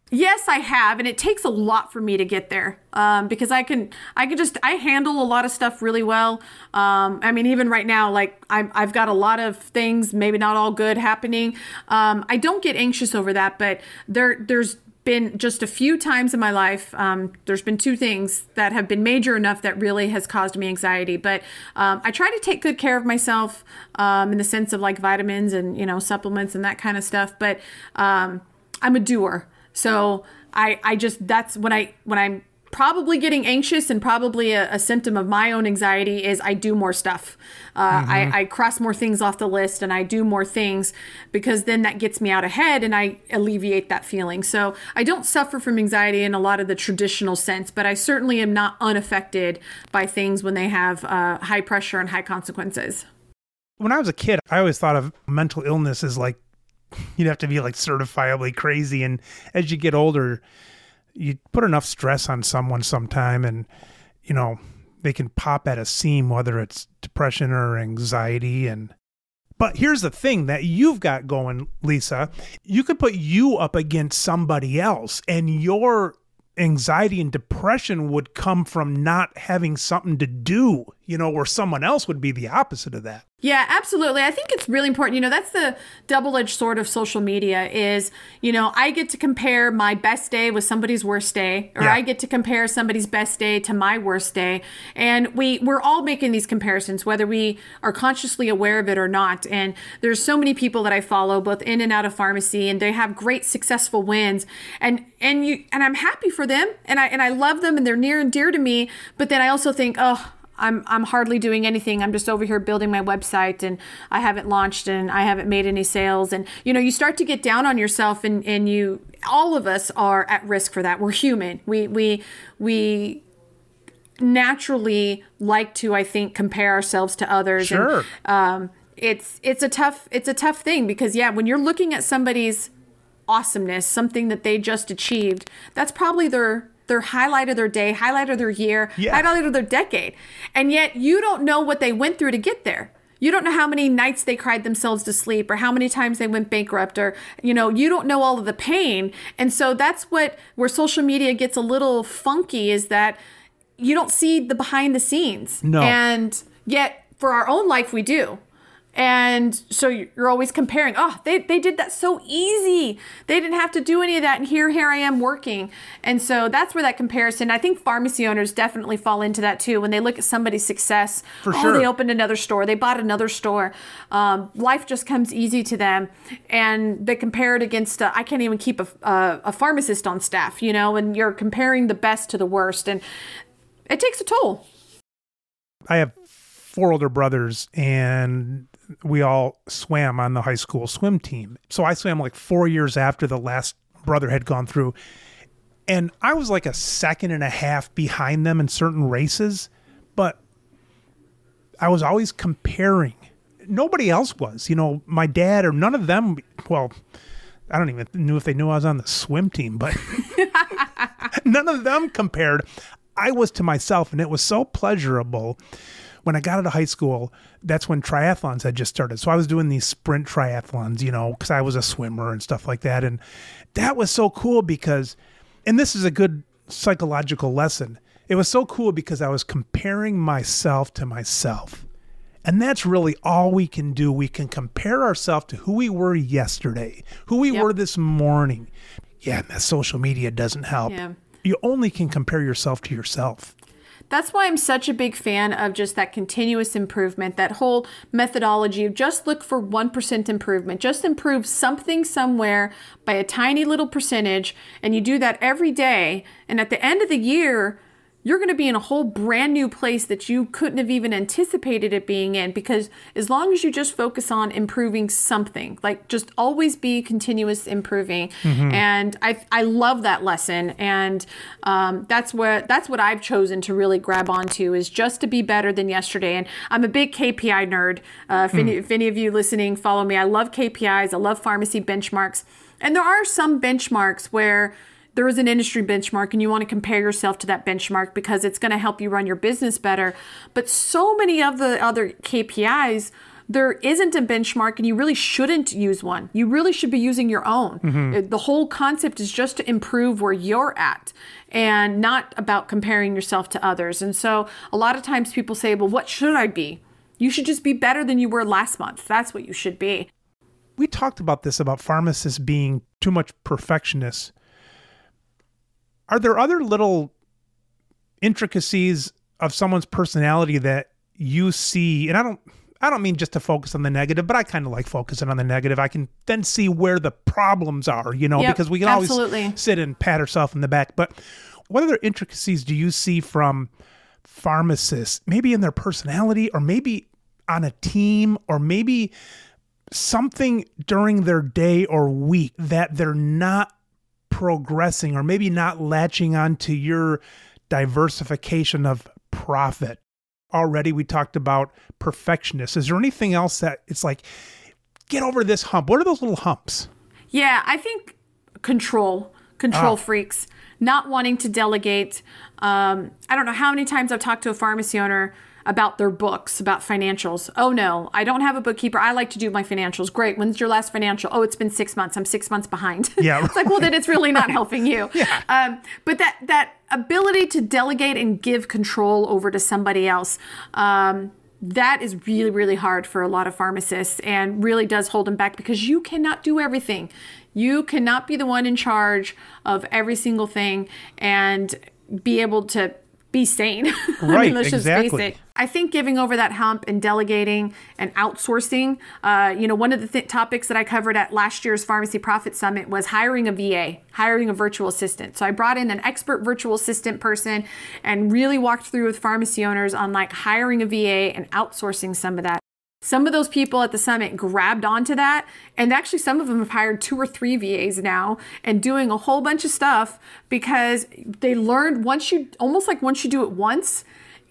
Yes, I have, and it takes a lot for me to get there um, because I can, I can just, I handle a lot of stuff really well. Um, I mean, even right now, like i I've got a lot of things, maybe not all good happening. Um, I don't get anxious over that, but there, there's been just a few times in my life. Um, there's been two things that have been major enough that really has caused me anxiety. But um, I try to take good care of myself um, in the sense of like vitamins and you know supplements and that kind of stuff. But um, I'm a doer, so I I just that's when I when I'm probably getting anxious and probably a, a, symptom of my own anxiety is I do more stuff. Uh, mm-hmm. I, I, cross more things off the list and I do more things because then that gets me out ahead and I alleviate that feeling. So I don't suffer from anxiety in a lot of the traditional sense, but I certainly am not unaffected by things when they have uh, high pressure and high consequences. When I was a kid, I always thought of mental illness as like you'd have to be like certifiably crazy. And as you get older, you put enough stress on someone sometime and you know they can pop at a seam whether it's depression or anxiety and but here's the thing that you've got going lisa. You could put you up against somebody else and your anxiety and depression would come from not having something to do you know where someone else would be the opposite of that yeah, absolutely. I think it's really important. You know, that's the double-edged sword of social media is, you know, I get to compare my best day with somebody's worst day, or yeah. I get to compare somebody's best day to my worst day. And we we're all making these comparisons, whether we are consciously aware of it or not. And there's so many people that I follow, both in and out of pharmacy, and they have great successful wins. And and you and I'm happy for them and I and I love them and they're near and dear to me. But then I also think, oh, I'm I'm hardly doing anything. I'm just over here building my website and I haven't launched and I haven't made any sales and you know you start to get down on yourself and and you all of us are at risk for that. We're human. We we we naturally like to I think compare ourselves to others sure. and um it's it's a tough it's a tough thing because yeah, when you're looking at somebody's awesomeness, something that they just achieved, that's probably their their highlight of their day, highlight of their year, yeah. highlight of their decade. And yet you don't know what they went through to get there. You don't know how many nights they cried themselves to sleep or how many times they went bankrupt or you know, you don't know all of the pain. And so that's what where social media gets a little funky is that you don't see the behind the scenes. No. And yet for our own life we do. And so you're always comparing, oh, they, they did that so easy. They didn't have to do any of that. And here, here I am working. And so that's where that comparison, I think pharmacy owners definitely fall into that too. When they look at somebody's success, For oh, sure. they opened another store, they bought another store. Um, life just comes easy to them. And they compare it against, uh, I can't even keep a, a, a pharmacist on staff, you know, and you're comparing the best to the worst. And it takes a toll. I have four older brothers and we all swam on the high school swim team. So I swam like four years after the last brother had gone through. And I was like a second and a half behind them in certain races, but I was always comparing. Nobody else was, you know, my dad or none of them. Well, I don't even knew if they knew I was on the swim team, but none of them compared. I was to myself, and it was so pleasurable when I got out of high school, that's when triathlons had just started. So I was doing these sprint triathlons, you know, because I was a swimmer and stuff like that. And that was so cool because, and this is a good psychological lesson. It was so cool because I was comparing myself to myself. And that's really all we can do. We can compare ourselves to who we were yesterday, who we Yep. were this morning. Yeah, and that social media doesn't help. Yeah. You only can compare yourself to yourself. That's why I'm such a big fan of just that continuous improvement, that whole methodology of just look for 1% improvement. Just improve something somewhere by a tiny little percentage. And you do that every day. And at the end of the year, you're going to be in a whole brand new place that you couldn't have even anticipated it being in because as long as you just focus on improving something like just always be continuous improving. And I, I love that lesson. And um, that's what that's what I've chosen to really grab onto is just to be better than yesterday. And I'm a big KPI nerd. Uh, if, any, if any of you listening follow me I love KPIs I love pharmacy benchmarks. And there are some benchmarks where there is an industry benchmark and you want to compare yourself to that benchmark because it's going to help you run your business better. But so many of the other KPIs, there isn't a benchmark and you really shouldn't use one. You really should be using your own. Mm-hmm. It- The whole concept is just to improve where you're at and not about comparing yourself to others. And so a lot of times people say, well, what should I be? You should just be better than you were last month. That's what you should be. we talked about this about pharmacists being too much perfectionists. Are there other little intricacies of someone's personality that you see? And I don't I don't mean just to focus on the negative, but I kind of like focusing on the negative. I can then see where the problems are, you know, Yep, because we can absolutely. always sit and pat ourselves in the back. But what other intricacies do you see from pharmacists, maybe in their personality or maybe on a team or maybe something during their day or week that they're not progressing or maybe not latching onto your diversification of profit. Already we talked about perfectionists. Is there anything else that it's like get over this hump? What are those little humps? Yeah, I think control, control Ah. freaks, not wanting to delegate. Um, I don't know how many times I've talked to a pharmacy owner about their books, about financials. Oh no, I don't have a bookkeeper. I like to do my financials. Great. When's your last financial? Oh, it's been six months. I'm six months behind. Yeah, it's like, well, then it's really not helping you. Yeah. Um, but that that ability to delegate and give control over to somebody else. Um, that is really, really hard for a lot of pharmacists and really does hold them back because you cannot do everything. You cannot be the one in charge of every single thing and be able to be sane. I Right, mean, let's exactly. just face it. I think giving over that hump and delegating and outsourcing, uh, you know, one of the th- topics that I covered at last year's Pharmacy Profit Summit was hiring a VA, hiring a virtual assistant. So I brought in an expert virtual assistant person and really walked through with pharmacy owners on like hiring a VA and outsourcing some of that. Some of those people at the summit grabbed onto that, and actually, some of them have hired two or three VAs now and doing a whole bunch of stuff because they learned once you almost like once you do it once,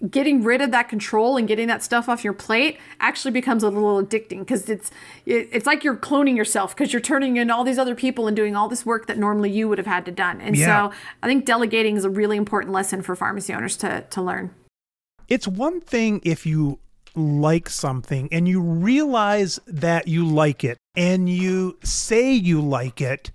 getting rid of that control and getting that stuff off your plate actually becomes a little addicting because it's it, it's like you're cloning yourself because you're turning in all these other people and doing all this work that normally you would have had to done. And Yeah. so, I think delegating is a really important lesson for pharmacy owners to to learn. It's one thing if you like something and you realize that you like it and you say you like it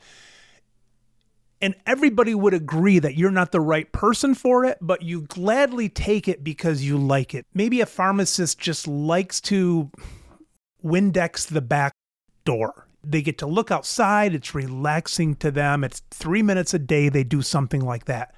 and everybody would agree that you're not the right person for it, but you gladly take it because you like it. Maybe a pharmacist just likes to Windex the back door. They get to look outside. It's relaxing to them. It's three minutes a day. They do something like that.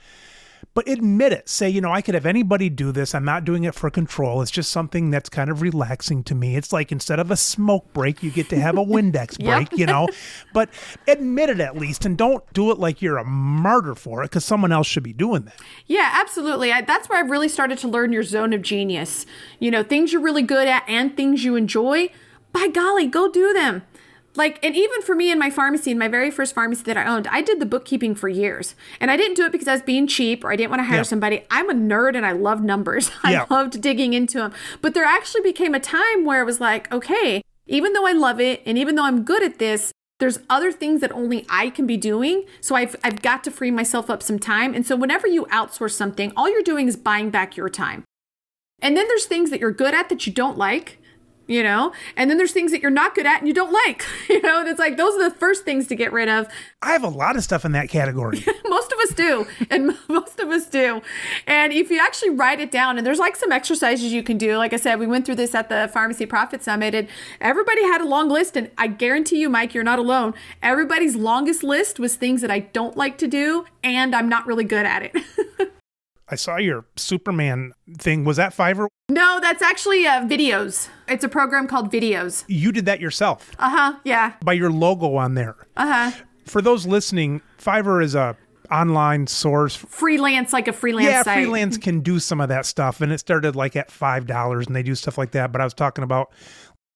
But admit it. Say, you know, I could have anybody do this. I'm not doing it for control. It's just something that's kind of relaxing to me. It's like instead of a smoke break, you get to have a Windex break, you know? But admit it at least and don't do it like you're a martyr for it because someone else should be doing that. Yeah, absolutely. I, that's where I've really started to learn your zone of genius. You know, things you're really good at and things you enjoy. By golly, go do them like and even for me in my pharmacy in my very first pharmacy that i owned i did the bookkeeping for years and i didn't do it because i was being cheap or i didn't want to hire yeah. somebody i'm a nerd and i love numbers i yeah. loved digging into them but there actually became a time where it was like okay even though i love it and even though i'm good at this there's other things that only I can be doing. So I've, I've got to free myself up some time. And so whenever you outsource something, all you're doing is buying back your time. And then there's things that you're good at that you don't like you know? And then there's things that you're not good at and you don't like you know? And it's like those are the first things to get rid of. I have a lot of stuff in that category. Most of us do. And most of us do. And if you actually write it down and there's like some exercises you can do. Like i said we went through this at the pharmacy profit summit and everybody had a long list. And i guarantee you mike you're not alone. Everybody's longest list was things that i don't like to do and i'm not really good at it I saw your Superman thing. Was that Fiverr? No, that's actually uh, Viddyoze. It's a program called Viddyoze. You did that yourself? Uh huh. Yeah. By your logo on there. Uh huh. For those listening, Fiverr is a online source. Freelance, like a freelance yeah, site. freelance can do some of that stuff. And it started like at $5 and they do stuff like that. But I was talking about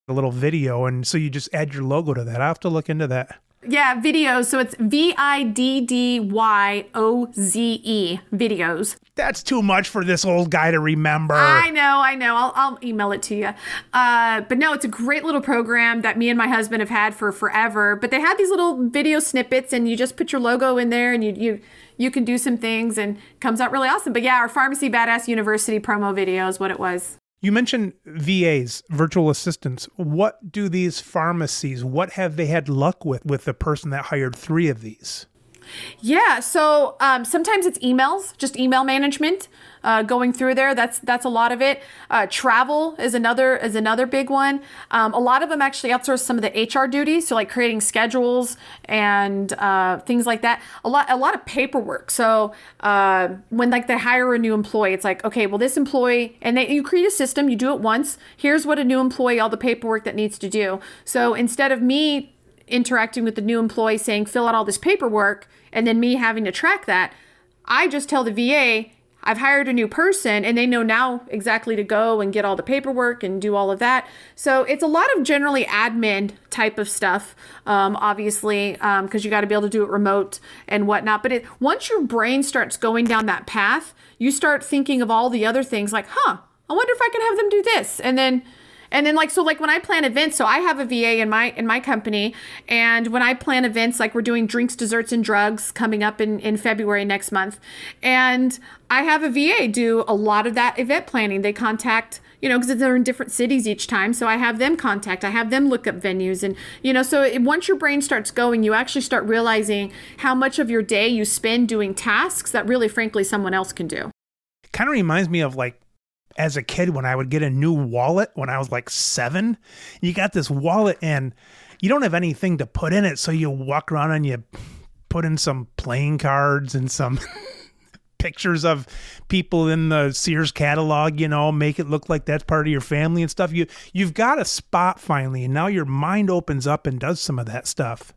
a little video. And so you just add your logo to that. I have to look into that. Yeah, Viddyoze. So it's V I D D Y O Z E Viddyoze. That's too much for this old guy to remember. I know, I know. I'll, I'll email it to you. Uh, but no, it's a great little program that me and my husband have had for forever. But they have these little video snippets, and you just put your logo in there, and you you you can do some things, and comes out really awesome. But yeah, our pharmacy badass university promo video is what it was. You mentioned VAs, virtual assistants. What do these pharmacies, what have they had luck with with the person that hired three of these? Yeah, so um, sometimes it's emails, just email management uh, going through there. That's that's a lot of it. Uh, travel is another is another big one. Um, a lot of them actually outsource some of the HR duties, so like creating schedules and uh, things like that. A lot a lot of paperwork. So uh, when like they hire a new employee, it's like okay, well this employee, and they, you create a system. You do it once. Here's what a new employee, all the paperwork that needs to do. So instead of me interacting with the new employee saying fill out all this paperwork and then me having to track that i just tell the va I've hired a new person and they know now exactly to go and get all the paperwork and do all of that. So it's a lot of generally admin type of stuff, um, obviously, because um, you got to be able to do it remote and whatnot. But it, once your brain starts going down that path, you start thinking of all the other things like, huh, I wonder if I can have them do this. And then and then like so like when I plan events, so I have a VA in my in my company, and when I plan events, like we're doing drinks, desserts, and drugs coming up in in February next month, and I have a VA do a lot of that event planning. They contact you know, because they're in different cities each time. So I have them contact, I have them look up venues. And, you know, so it, once your brain starts going, you actually start realizing how much of your day you spend doing tasks that really, frankly, someone else can do. Kind of reminds me of like as a kid when I would get a new wallet when I was like seven. You got this wallet and you don't have anything to put in it, so you walk around and you put in some playing cards and some pictures of people in the Sears catalog, you know, make it look like that's part of your family and stuff. You you've got a spot finally, and now your mind opens up and does some of that stuff.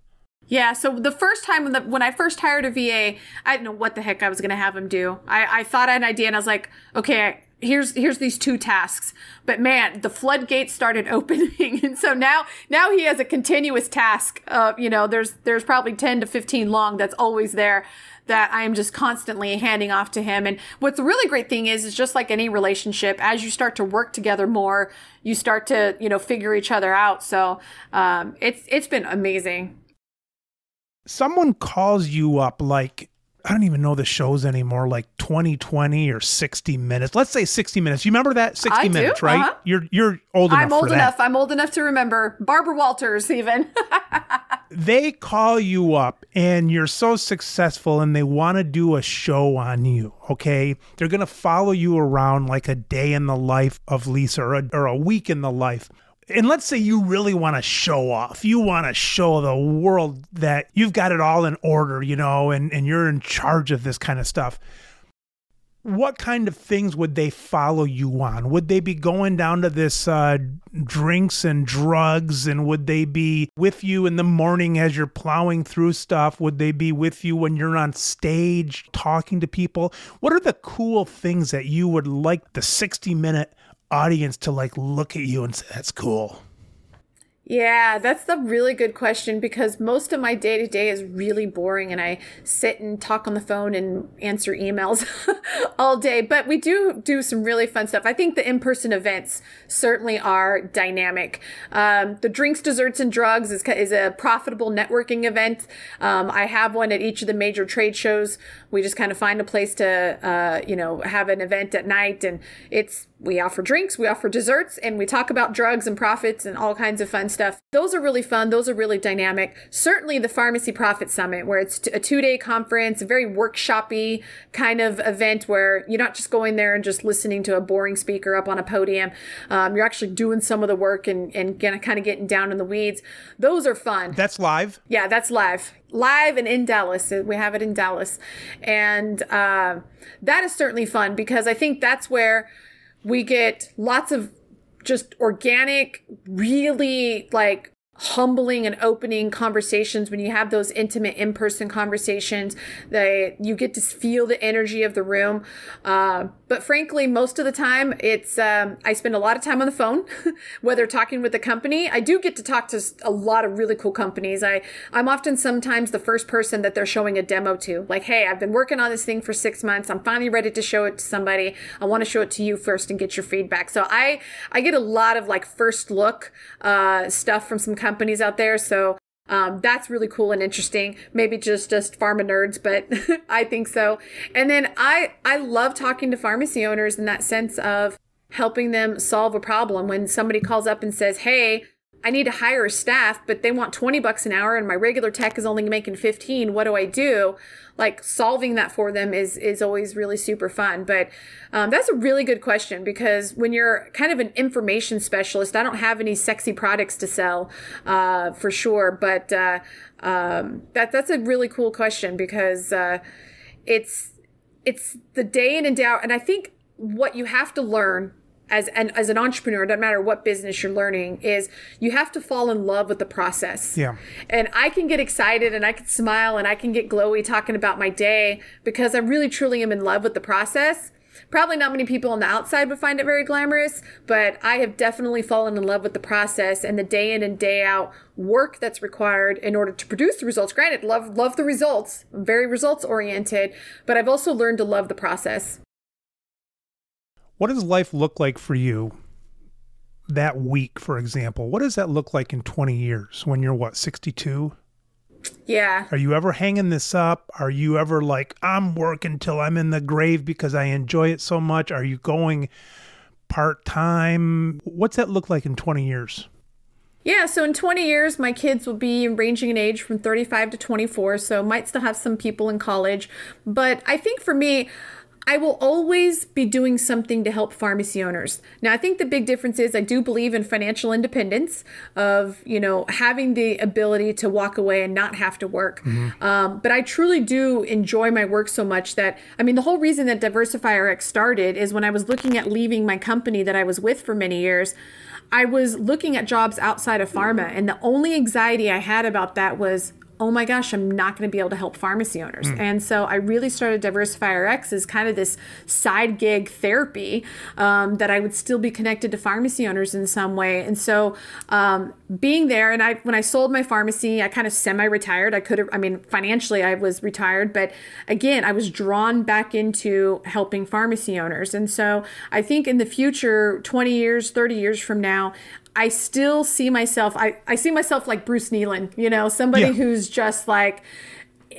Yeah, so the first time when, the, when I first hired a VA, I didn't know what the heck I was going to have him do. I, I thought I had an idea and I was like, okay, here's here's these two tasks but man the floodgates started opening and so now now he has a continuous task uh, you know there's there's probably 10 to 15 long that's always there that I am just constantly handing off to him. And what's the really great thing is, is just like any relationship, as you start to work together more, you start to, you know, figure each other out. So, um, it's, it's been amazing. Someone calls you up like I don't even know the shows anymore, like 2020 or 60 minutes. Let's say 60 minutes. You remember that 60 I minutes, do. right? Uh-huh. You're you're old enough. I'm old enough. I'm old enough to remember Barbara Walters even. they call you up and you're so successful and they want to do a show on you, okay? They're going to follow you around like a day in the life of Lisa or a, or a week in the life And let's say you really want to show off. You want to show the world that you've got it all in order, you know, and, and you're in charge of this kind of stuff what kind of things would they follow you on? Would they be going down to this uh, drinks and drugs? And would they be with you in the morning as you're plowing through stuff? Would they be with you when you're on stage talking to people? What are the cool things that you would like the 60 minute audience to like look at you and say, that's cool? Yeah, that's a really good question because most of my day to day is really boring and I sit and talk on the phone and answer emails all day. But we do do some really fun stuff. I think the in person events certainly are dynamic. Um, the Drinks, Desserts, and Drugs is, is a profitable networking event. Um, I have one at each of the major trade shows. We just kind of find a place to, uh, you know, have an event at night and it's we offer drinks, we offer desserts, and we talk about drugs and profits and all kinds of fun stuff. Those are really fun. Those are really dynamic. Certainly the Pharmacy Profit Summit, where it's a two day conference, a very workshoppy kind of event where you're not just going there and just listening to a boring speaker up on a podium. Um, you're actually doing some of the work and, and kind of getting down in the weeds. Those are fun. That's live? Yeah, that's live live and in Dallas. We have it in Dallas. And uh, that is certainly fun because I think that's where we get lots of just organic, really like humbling and opening conversations when you have those intimate in-person conversations that you get to feel the energy of the room. Uh, but frankly most of the time it's um, i spend a lot of time on the phone whether talking with the company. I do get to talk to a lot of really cool companies. I i'm often sometimes the first person that they're showing a demo to. Like hey i've been working on this thing for six months. I'm finally ready to show it to somebody. I want to show it to you first and get your feedback. So i i get a lot of like first look uh, stuff from some companies out there. So um, that's really cool and interesting. Maybe just just pharma nerds, but I think so. And then I I love talking to pharmacy owners in that sense of helping them solve a problem. When somebody calls up and says, "Hey, I need to hire a staff, but they want 20 bucks an hour and my regular tech is only making 15. What do I do? like solving that for them is is always really super fun. But um, that's a really good question because when you're kind of an information specialist, I don't have any sexy products to sell uh, for sure. But uh, um, that that's a really cool question because uh, it's it's the day in and out, and I think what you have to learn as an as an entrepreneur, doesn't matter what business you're learning, is you have to fall in love with the process. Yeah. And I can get excited and I can smile and I can get glowy talking about my day because I really truly am in love with the process. Probably not many people on the outside would find it very glamorous, but I have definitely fallen in love with the process and the day in and day out work that's required in order to produce the results. Granted, love love the results, I'm very results oriented, but I've also learned to love the process. What does life look like for you that week, for example? What does that look like in 20 years when you're what, 62? Yeah. Are you ever hanging this up? Are you ever like, I'm working till I'm in the grave because I enjoy it so much? Are you going part time? What's that look like in 20 years? Yeah, so in 20 years, my kids will be ranging in age from 35 to 24, so might still have some people in college. But I think for me, I will always be doing something to help pharmacy owners. Now, I think the big difference is I do believe in financial independence of, you know, having the ability to walk away and not have to work. Mm-hmm. Um, but I truly do enjoy my work so much that, I mean, the whole reason that DiversifyRx started is when I was looking at leaving my company that I was with for many years. I was looking at jobs outside of pharma, and the only anxiety I had about that was oh my gosh, I'm not going to be able to help pharmacy owners. Mm. And so I really started DiversifyRx as kind of this side gig therapy um, that I would still be connected to pharmacy owners in some way. And so um, being there, and I when I sold my pharmacy, I kind of semi-retired. I could have, I mean, financially I was retired, but again, I was drawn back into helping pharmacy owners. And so I think in the future, 20 years, 30 years from now, I still see myself, I, I see myself like Bruce Kneeland, you know, somebody yeah. who's just like,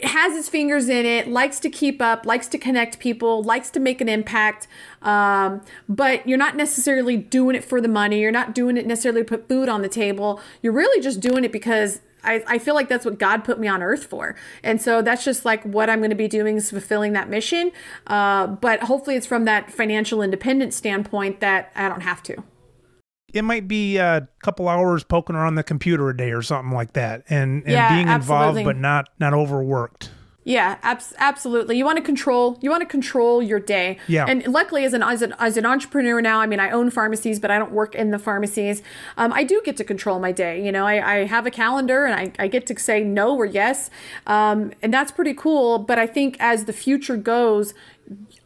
has his fingers in it, likes to keep up, likes to connect people, likes to make an impact. Um, but you're not necessarily doing it for the money. You're not doing it necessarily to put food on the table. You're really just doing it because I, I feel like that's what God put me on earth for. And so that's just like what I'm going to be doing is fulfilling that mission. Uh, but hopefully it's from that financial independence standpoint that I don't have to it might be a couple hours poking around the computer a day or something like that, and, and Yeah, being involved but not not overworked. Yeah, abs- absolutely. You want to control. You want to control your day. Yeah. And luckily, as an as an as an entrepreneur now, I mean, I own pharmacies, but I don't work in the pharmacies. Um, I do get to control my day. You know, I, I have a calendar, and I, I get to say no or yes, um, and that's pretty cool. But I think as the future goes.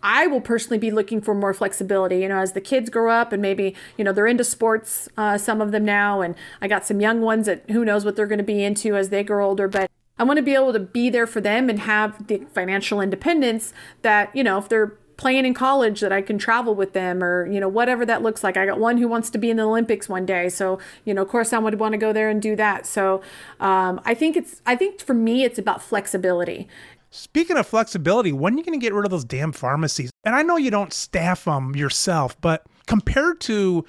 I will personally be looking for more flexibility, you know, as the kids grow up and maybe, you know, they're into sports, uh, some of them now. And I got some young ones that who knows what they're going to be into as they grow older. But I want to be able to be there for them and have the financial independence that, you know, if they're playing in college that I can travel with them or, you know, whatever that looks like. I got one who wants to be in the Olympics one day. So, you know, of course I would want to go there and do that. So um, I think it's, I think for me, it's about flexibility. Speaking of flexibility, when are you going to get rid of those damn pharmacies? And I know you don't staff them yourself, but compared to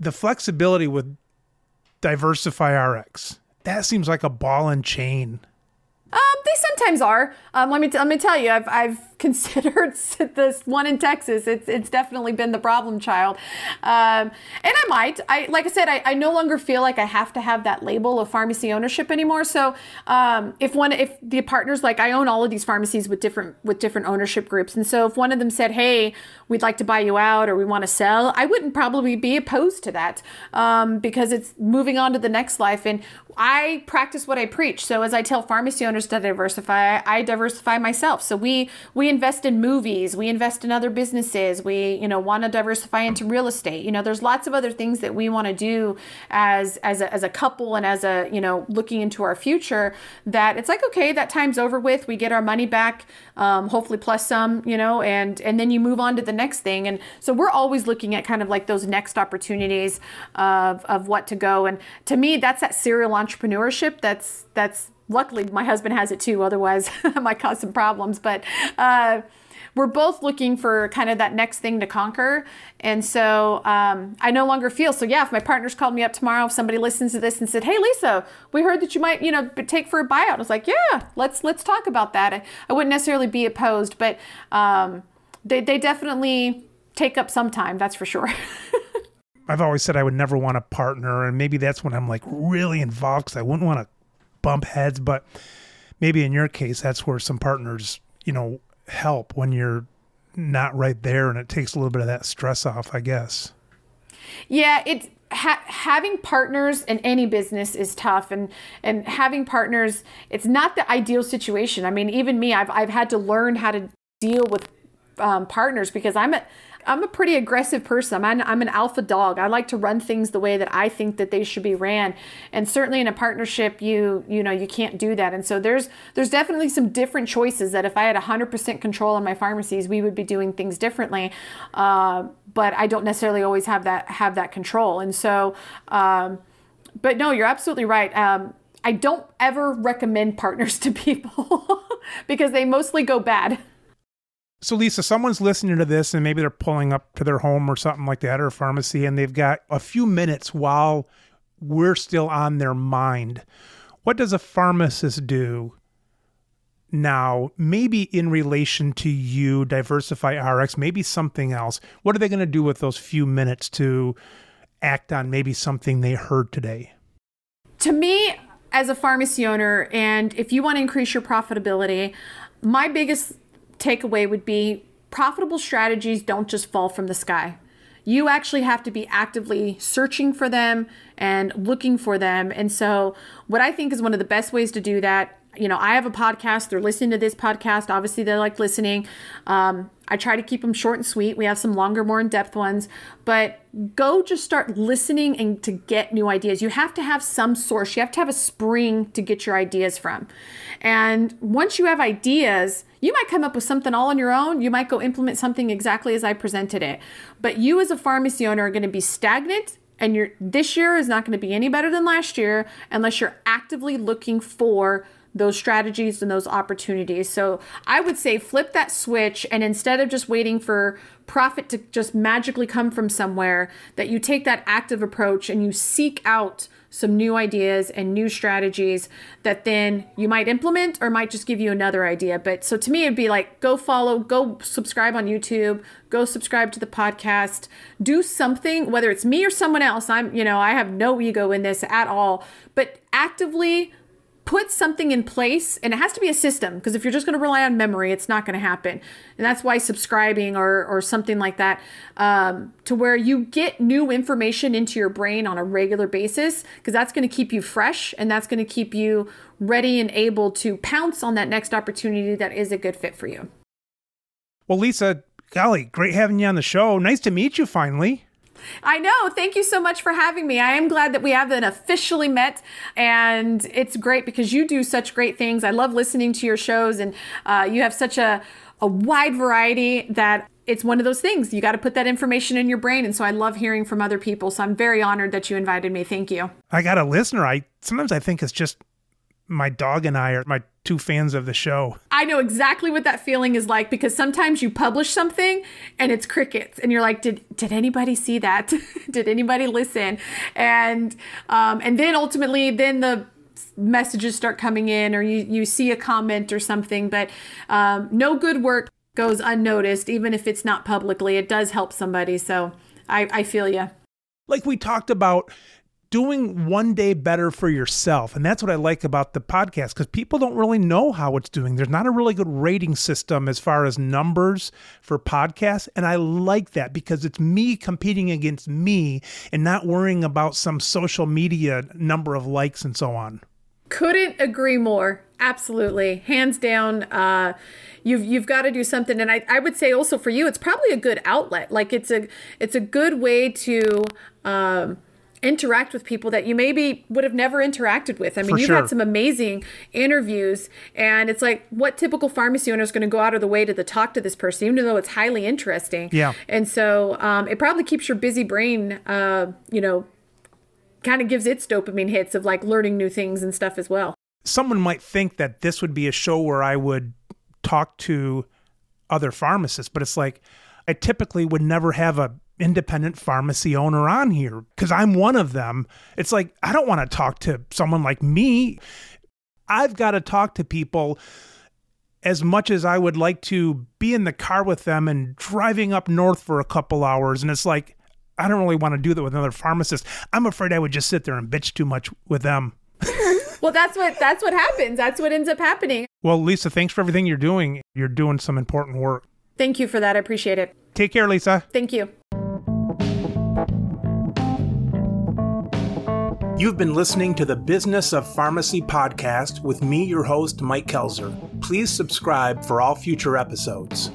the flexibility with DiversifyRx, that seems like a ball and chain. Um, they sometimes are. Um, let me t- let me tell you, I've I've considered this one in Texas. It's it's definitely been the problem child, um, and I might. I like I said, I, I no longer feel like I have to have that label of pharmacy ownership anymore. So um, if one if the partners like I own all of these pharmacies with different with different ownership groups, and so if one of them said, "Hey, we'd like to buy you out," or "We want to sell," I wouldn't probably be opposed to that um, because it's moving on to the next life and. I practice what I preach. So as I tell pharmacy owners to diversify, I diversify myself. So we we invest in movies, we invest in other businesses, we you know want to diversify into real estate. You know, there's lots of other things that we want to do as as a, as a couple and as a you know looking into our future. That it's like okay, that time's over with. We get our money back, um, hopefully plus some. You know, and and then you move on to the next thing. And so we're always looking at kind of like those next opportunities of of what to go. And to me, that's that serial entrepreneurship that's that's luckily my husband has it too otherwise it might cause some problems but uh, we're both looking for kind of that next thing to conquer. And so um, i no longer feel so yeah if my partners called me up tomorrow if somebody listens to this and said hey lisa we heard that you might you know take for a buyout i was like yeah let's let's talk about that. I, I wouldn't necessarily be opposed but um, they, they definitely take up some time that's for sure. I've always said I would never want a partner, and maybe that's when I'm like really involved because I wouldn't want to bump heads. But maybe in your case, that's where some partners, you know, help when you're not right there, and it takes a little bit of that stress off, I guess. Yeah, it's ha- having partners in any business is tough, and and having partners, it's not the ideal situation. I mean, even me, I've I've had to learn how to deal with um, partners because I'm a I'm a pretty aggressive person. I'm, I'm an alpha dog. I like to run things the way that I think that they should be ran. And certainly in a partnership, you you know you can't do that. And so there's there's definitely some different choices that if I had 100% control on my pharmacies, we would be doing things differently. Uh, but I don't necessarily always have that have that control. And so, um, but no, you're absolutely right. Um, I don't ever recommend partners to people because they mostly go bad. So, Lisa, someone's listening to this and maybe they're pulling up to their home or something like that or a pharmacy and they've got a few minutes while we're still on their mind. What does a pharmacist do now, maybe in relation to you, DiversifyRx, maybe something else? What are they going to do with those few minutes to act on maybe something they heard today? To me, as a pharmacy owner, and if you want to increase your profitability, my biggest takeaway would be profitable strategies don't just fall from the sky. You actually have to be actively searching for them and looking for them. And so, what I think is one of the best ways to do that, you know, I have a podcast. They're listening to this podcast. Obviously, they like listening. Um, I try to keep them short and sweet. We have some longer, more in depth ones, but go just start listening and to get new ideas. You have to have some source, you have to have a spring to get your ideas from. And once you have ideas, you might come up with something all on your own. You might go implement something exactly as I presented it. But you, as a pharmacy owner, are going to be stagnant and your this year is not going to be any better than last year unless you're actively looking for those strategies and those opportunities. So I would say flip that switch and instead of just waiting for profit to just magically come from somewhere, that you take that active approach and you seek out some new ideas and new strategies that then you might implement or might just give you another idea. But so to me, it'd be like go follow, go subscribe on YouTube, go subscribe to the podcast, do something, whether it's me or someone else. I'm, you know, I have no ego in this at all, but actively put something in place and it has to be a system because if you're just going to rely on memory it's not going to happen. And that's why subscribing or, or something like that um, to where you get new information into your brain on a regular basis because that's going to keep you fresh and that's going to keep you ready and able to pounce on that next opportunity that is a good fit for you. Well lisa golly great having you on the show. Nice to meet you finally I know. Thank you so much for having me. I am glad that we haven't officially met, and it's great because you do such great things. I love listening to your shows, and uh, you have such a a wide variety that it's one of those things. You got to put that information in your brain, and so I love hearing from other people. So I'm very honored that you invited me. Thank you. I got a listener. I sometimes I think it's just my dog and I are my two fans of the show. I know exactly what that feeling is like because sometimes you publish something and it's crickets and you're like, did did anybody see that? did anybody listen? And um, and then ultimately then the messages start coming in or you, you see a comment or something but um, no good work goes unnoticed even if it's not publicly it does help somebody so i, I feel you like we talked about doing one day better for yourself. And that's what I like about the podcast because people don't really know how it's doing. There's not a really good rating system as far as numbers for podcasts. And I like that because it's me competing against me and not worrying about some social media number of likes and so on. Couldn't agree more. Absolutely. Hands down. Uh, you've you've got to do something and I, I would say also for you it's probably a good outlet like it's a it's a good way to um, interact with people that you maybe would have never interacted with. I mean, For you've sure. had some amazing interviews, and it's like, what typical pharmacy owner is going to go out of the way to the talk to this person, even though it's highly interesting? Yeah. And so um, it probably keeps your busy brain, uh, you know, kind of gives its dopamine hits of like learning new things and stuff as well. Someone might think that this would be a show where I would talk to other pharmacists, but it's like I typically would never have a independent pharmacy owner on here because I'm one of them. It's like, I don't want to talk to someone like me. I've got to talk to people as much as I would like to be in the car with them and driving up north for a couple hours. And it's like, I don't really want to do that with another pharmacist. I'm afraid I would just sit there and bitch too much with them. well, that's what that's what happens. That's what ends up happening. Well, Lisa, thanks for everything you're doing. You're doing some important work. Thank you for that. I appreciate it. Take care, Lisa. Thank you. You've been listening to the Business of Pharmacy podcast with me, your host, Mike Koelzer. Please subscribe for all future episodes.